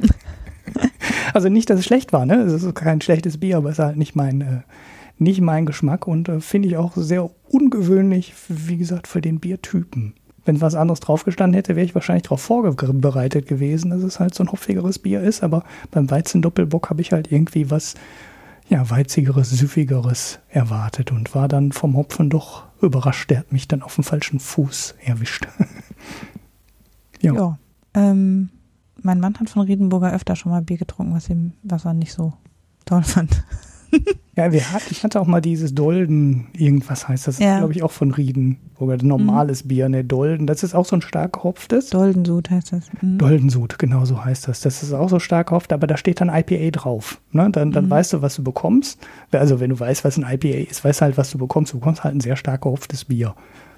also nicht, dass es schlecht war, ne? Es ist kein schlechtes Bier, aber es ist halt nicht mein, äh, nicht mein Geschmack und äh, finde ich auch sehr ungewöhnlich, wie gesagt, für den Biertypen. Wenn was anderes draufgestanden hätte, wäre ich wahrscheinlich darauf vorbereitet gewesen, dass es halt so ein hopfigeres Bier ist, aber beim Weizen-Doppelbock habe ich halt irgendwie was ja, weizigeres, süffigeres erwartet und war dann vom Hopfen doch überrascht. Der hat mich dann auf dem falschen Fuß erwischt. ja. ja. Ähm, mein Mann hat von Riedenburger öfter schon mal Bier getrunken, was ihm, was er nicht so toll fand. ja, wir hat, ich hatte auch mal dieses Dolden, irgendwas heißt das, ja. glaube ich auch von Rieden. Oder normales mhm. Bier, ne, Dolden. Das ist auch so ein stark gehopftes. Doldensud heißt das. Mhm. Doldensud, genau so heißt das. Das ist auch so stark gehopft, aber da steht dann IPA drauf. Ne? Dann, dann mhm. weißt du, was du bekommst. Also wenn du weißt, was ein IPA ist, weißt du halt, was du bekommst. Du bekommst halt ein sehr stark gehopftes Bier.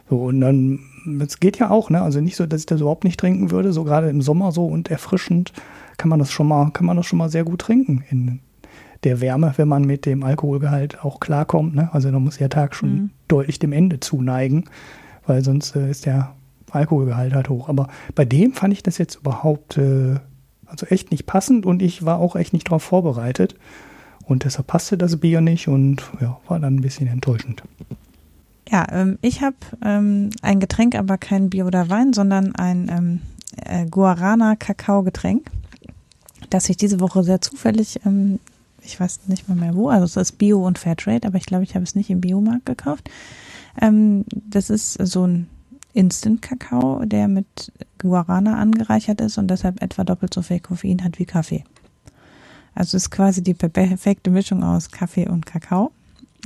So, und dann, das geht ja auch, ne? Also nicht so, dass ich das überhaupt nicht trinken würde, so gerade im Sommer so und erfrischend kann man das schon mal, kann man das schon mal sehr gut trinken in der Wärme, wenn man mit dem Alkoholgehalt auch klarkommt. Ne? Also da muss der Tag schon mhm. deutlich dem Ende zuneigen, weil sonst äh, ist der Alkoholgehalt halt hoch. Aber bei dem fand ich das jetzt überhaupt äh, also echt nicht passend und ich war auch echt nicht darauf vorbereitet. Und deshalb passte das Bier nicht und ja, war dann ein bisschen enttäuschend. Ja, ähm, ich habe ähm, ein Getränk, aber kein Bier oder Wein, sondern ein ähm, äh, Guarana-Kakao-Getränk, das ich diese Woche sehr zufällig ähm, ich weiß nicht mal mehr wo, also es ist Bio und Fairtrade, aber ich glaube, ich habe es nicht im Biomarkt gekauft. Ähm, das ist so ein Instant-Kakao, der mit Guarana angereichert ist und deshalb etwa doppelt so viel Koffein hat wie Kaffee. Also es ist quasi die perfekte Mischung aus Kaffee und Kakao.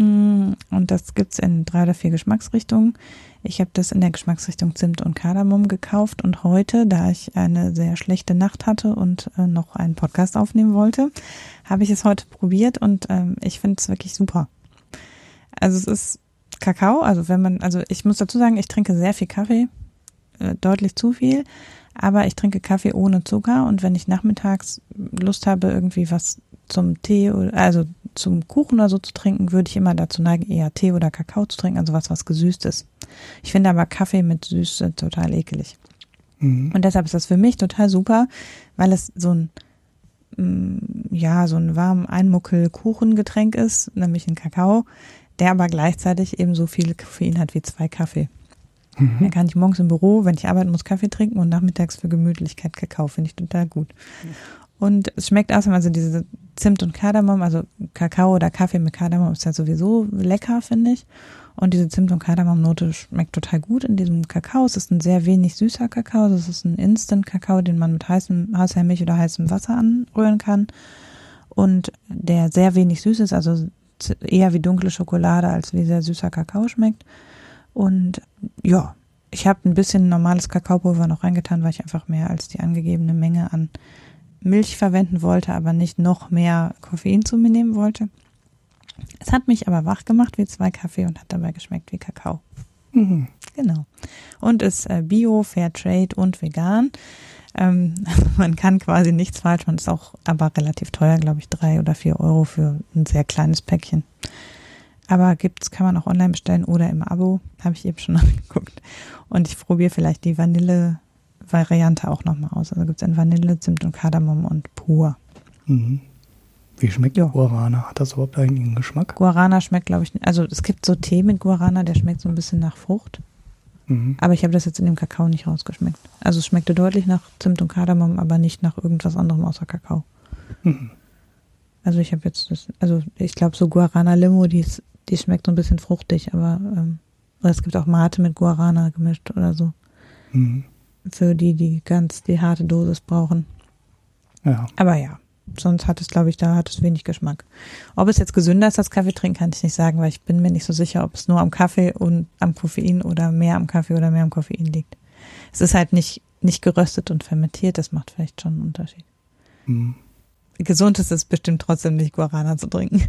Mm, und das gibt es in drei oder vier Geschmacksrichtungen. Ich habe das in der Geschmacksrichtung Zimt und Kardamom gekauft und heute, da ich eine sehr schlechte Nacht hatte und äh, noch einen Podcast aufnehmen wollte, habe ich es heute probiert und ähm, ich finde es wirklich super. Also es ist Kakao, also wenn man, also ich muss dazu sagen, ich trinke sehr viel Kaffee, äh, deutlich zu viel, aber ich trinke Kaffee ohne Zucker und wenn ich nachmittags Lust habe, irgendwie was zum Tee oder also zum Kuchen oder so zu trinken, würde ich immer dazu neigen, eher Tee oder Kakao zu trinken, also was, was gesüßt ist. Ich finde aber Kaffee mit Süße total ekelig. Mhm. Und deshalb ist das für mich total super, weil es so ein, mm, ja, so ein warm Einmuckel-Kuchengetränk ist, nämlich ein Kakao, der aber gleichzeitig eben so viel Koffein hat wie zwei Kaffee. Mhm. Dann kann ich morgens im Büro, wenn ich arbeiten muss, Kaffee trinken und nachmittags für Gemütlichkeit Kakao, finde ich total gut. Und es schmeckt außerdem, also diese Zimt und Kardamom, also Kakao oder Kaffee mit Kardamom ist ja sowieso lecker, finde ich. Und diese Zimt- und Kardamom-Note schmeckt total gut in diesem Kakao. Es ist ein sehr wenig süßer Kakao. Das ist ein Instant-Kakao, den man mit heißem, heißer Milch oder heißem Wasser anrühren kann. Und der sehr wenig süß ist, also eher wie dunkle Schokolade als wie sehr süßer Kakao schmeckt. Und ja, ich habe ein bisschen normales Kakaopulver noch reingetan, weil ich einfach mehr als die angegebene Menge an Milch verwenden wollte, aber nicht noch mehr Koffein zu mir nehmen wollte. Es hat mich aber wach gemacht wie zwei Kaffee und hat dabei geschmeckt wie Kakao. Mhm. Genau. Und ist äh, Bio, Fair Trade und vegan. Ähm, man kann quasi nichts falsch machen. Ist auch aber relativ teuer, glaube ich, drei oder vier Euro für ein sehr kleines Päckchen. Aber gibt's, kann man auch online bestellen oder im Abo. Habe ich eben schon angeguckt. Und ich probiere vielleicht die Vanille Variante auch nochmal aus. Also gibt es in Vanille, Zimt und Kardamom und pur. Mhm. Wie schmeckt ja. Guarana? Hat das überhaupt eigentlich einen Geschmack? Guarana schmeckt, glaube ich, also es gibt so Tee mit Guarana, der schmeckt so ein bisschen nach Frucht. Mhm. Aber ich habe das jetzt in dem Kakao nicht rausgeschmeckt. Also es schmeckte deutlich nach Zimt und Kardamom, aber nicht nach irgendwas anderem außer Kakao. Mhm. Also ich habe jetzt das, also ich glaube so Guarana Limo, die, ist, die schmeckt so ein bisschen fruchtig, aber ähm, es gibt auch Mate mit Guarana gemischt oder so. Mhm für die, die ganz die harte Dosis brauchen. Ja. Aber ja, sonst hat es, glaube ich, da hat es wenig Geschmack. Ob es jetzt gesünder ist als Kaffee trinken, kann ich nicht sagen, weil ich bin mir nicht so sicher, ob es nur am Kaffee und am Koffein oder mehr am Kaffee oder mehr am Koffein liegt. Es ist halt nicht, nicht geröstet und fermentiert, das macht vielleicht schon einen Unterschied. Mhm. Gesund ist es bestimmt trotzdem nicht, Guarana zu trinken.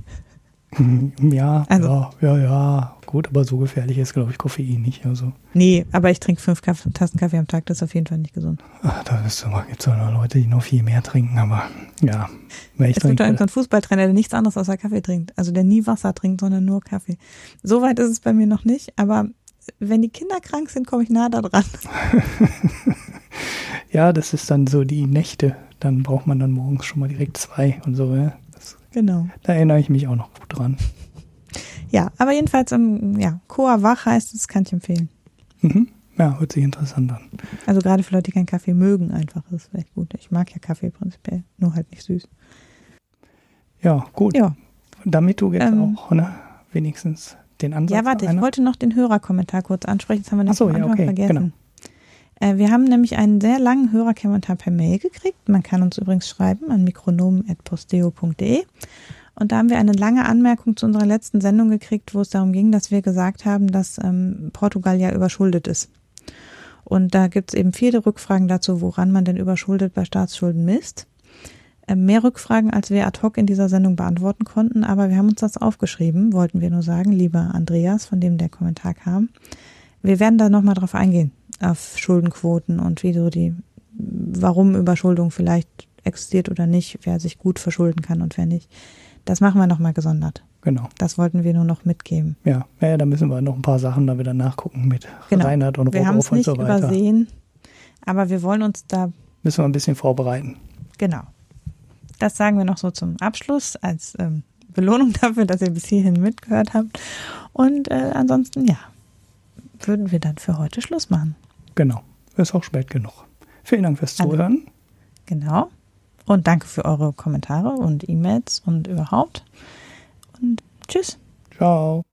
Ja, also, ja, ja, ja, gut, aber so gefährlich ist, glaube ich, Koffein nicht. Also. Nee, aber ich trinke fünf Kaff Tassen Kaffee am Tag, das ist auf jeden Fall nicht gesund. Ach, da gibt es noch Leute, die noch viel mehr trinken, aber ja. Ich es gibt doch einen Fußballtrainer, der nichts anderes außer Kaffee trinkt. Also der nie Wasser trinkt, sondern nur Kaffee. So weit ist es bei mir noch nicht, aber wenn die Kinder krank sind, komme ich nah da dran. ja, das ist dann so die Nächte. Dann braucht man dann morgens schon mal direkt zwei und so, ja. Genau. Da erinnere ich mich auch noch gut dran. Ja, aber jedenfalls, um, ja, Coa Wach heißt es, kann ich empfehlen. Mhm. Ja, hört sich interessant an. Also gerade für Leute, die keinen Kaffee mögen, einfach ist vielleicht gut. Ich mag ja Kaffee prinzipiell, nur halt nicht süß. Ja, gut. Ja. Damit du jetzt ähm, auch, ne, wenigstens den Ansatz Ja, warte, ich wollte noch den Hörerkommentar kurz ansprechen, das haben wir noch so, am Anfang ja, okay, vergessen. Genau. Äh, wir haben nämlich einen sehr langen Hörerkommentar per Mail gekriegt. Man kann uns übrigens schreiben an mikronomen.posteo.de. Und da haben wir eine lange Anmerkung zu unserer letzten Sendung gekriegt, wo es darum ging, dass wir gesagt haben, dass ähm, Portugal ja überschuldet ist. Und da gibt es eben viele Rückfragen dazu, woran man denn überschuldet bei Staatsschulden misst. Ähm, mehr Rückfragen, als wir ad hoc in dieser Sendung beantworten konnten, aber wir haben uns das aufgeschrieben, wollten wir nur sagen, lieber Andreas, von dem der Kommentar kam. Wir werden da nochmal drauf eingehen, auf Schuldenquoten und wie so die, warum Überschuldung vielleicht existiert oder nicht, wer sich gut verschulden kann und wer nicht. Das machen wir nochmal gesondert. Genau. Das wollten wir nur noch mitgeben. Ja, ja, da müssen wir noch ein paar Sachen da wieder nachgucken mit genau. Reinhard und wir und so weiter. Wir haben es nicht übersehen, aber wir wollen uns da... Müssen wir ein bisschen vorbereiten. Genau. Das sagen wir noch so zum Abschluss als ähm, Belohnung dafür, dass ihr bis hierhin mitgehört habt. Und äh, ansonsten, ja, würden wir dann für heute Schluss machen. Genau. Ist auch spät genug. Vielen Dank fürs Zuhören. Genau. Und danke für eure Kommentare und E-Mails und überhaupt. Und tschüss. Ciao.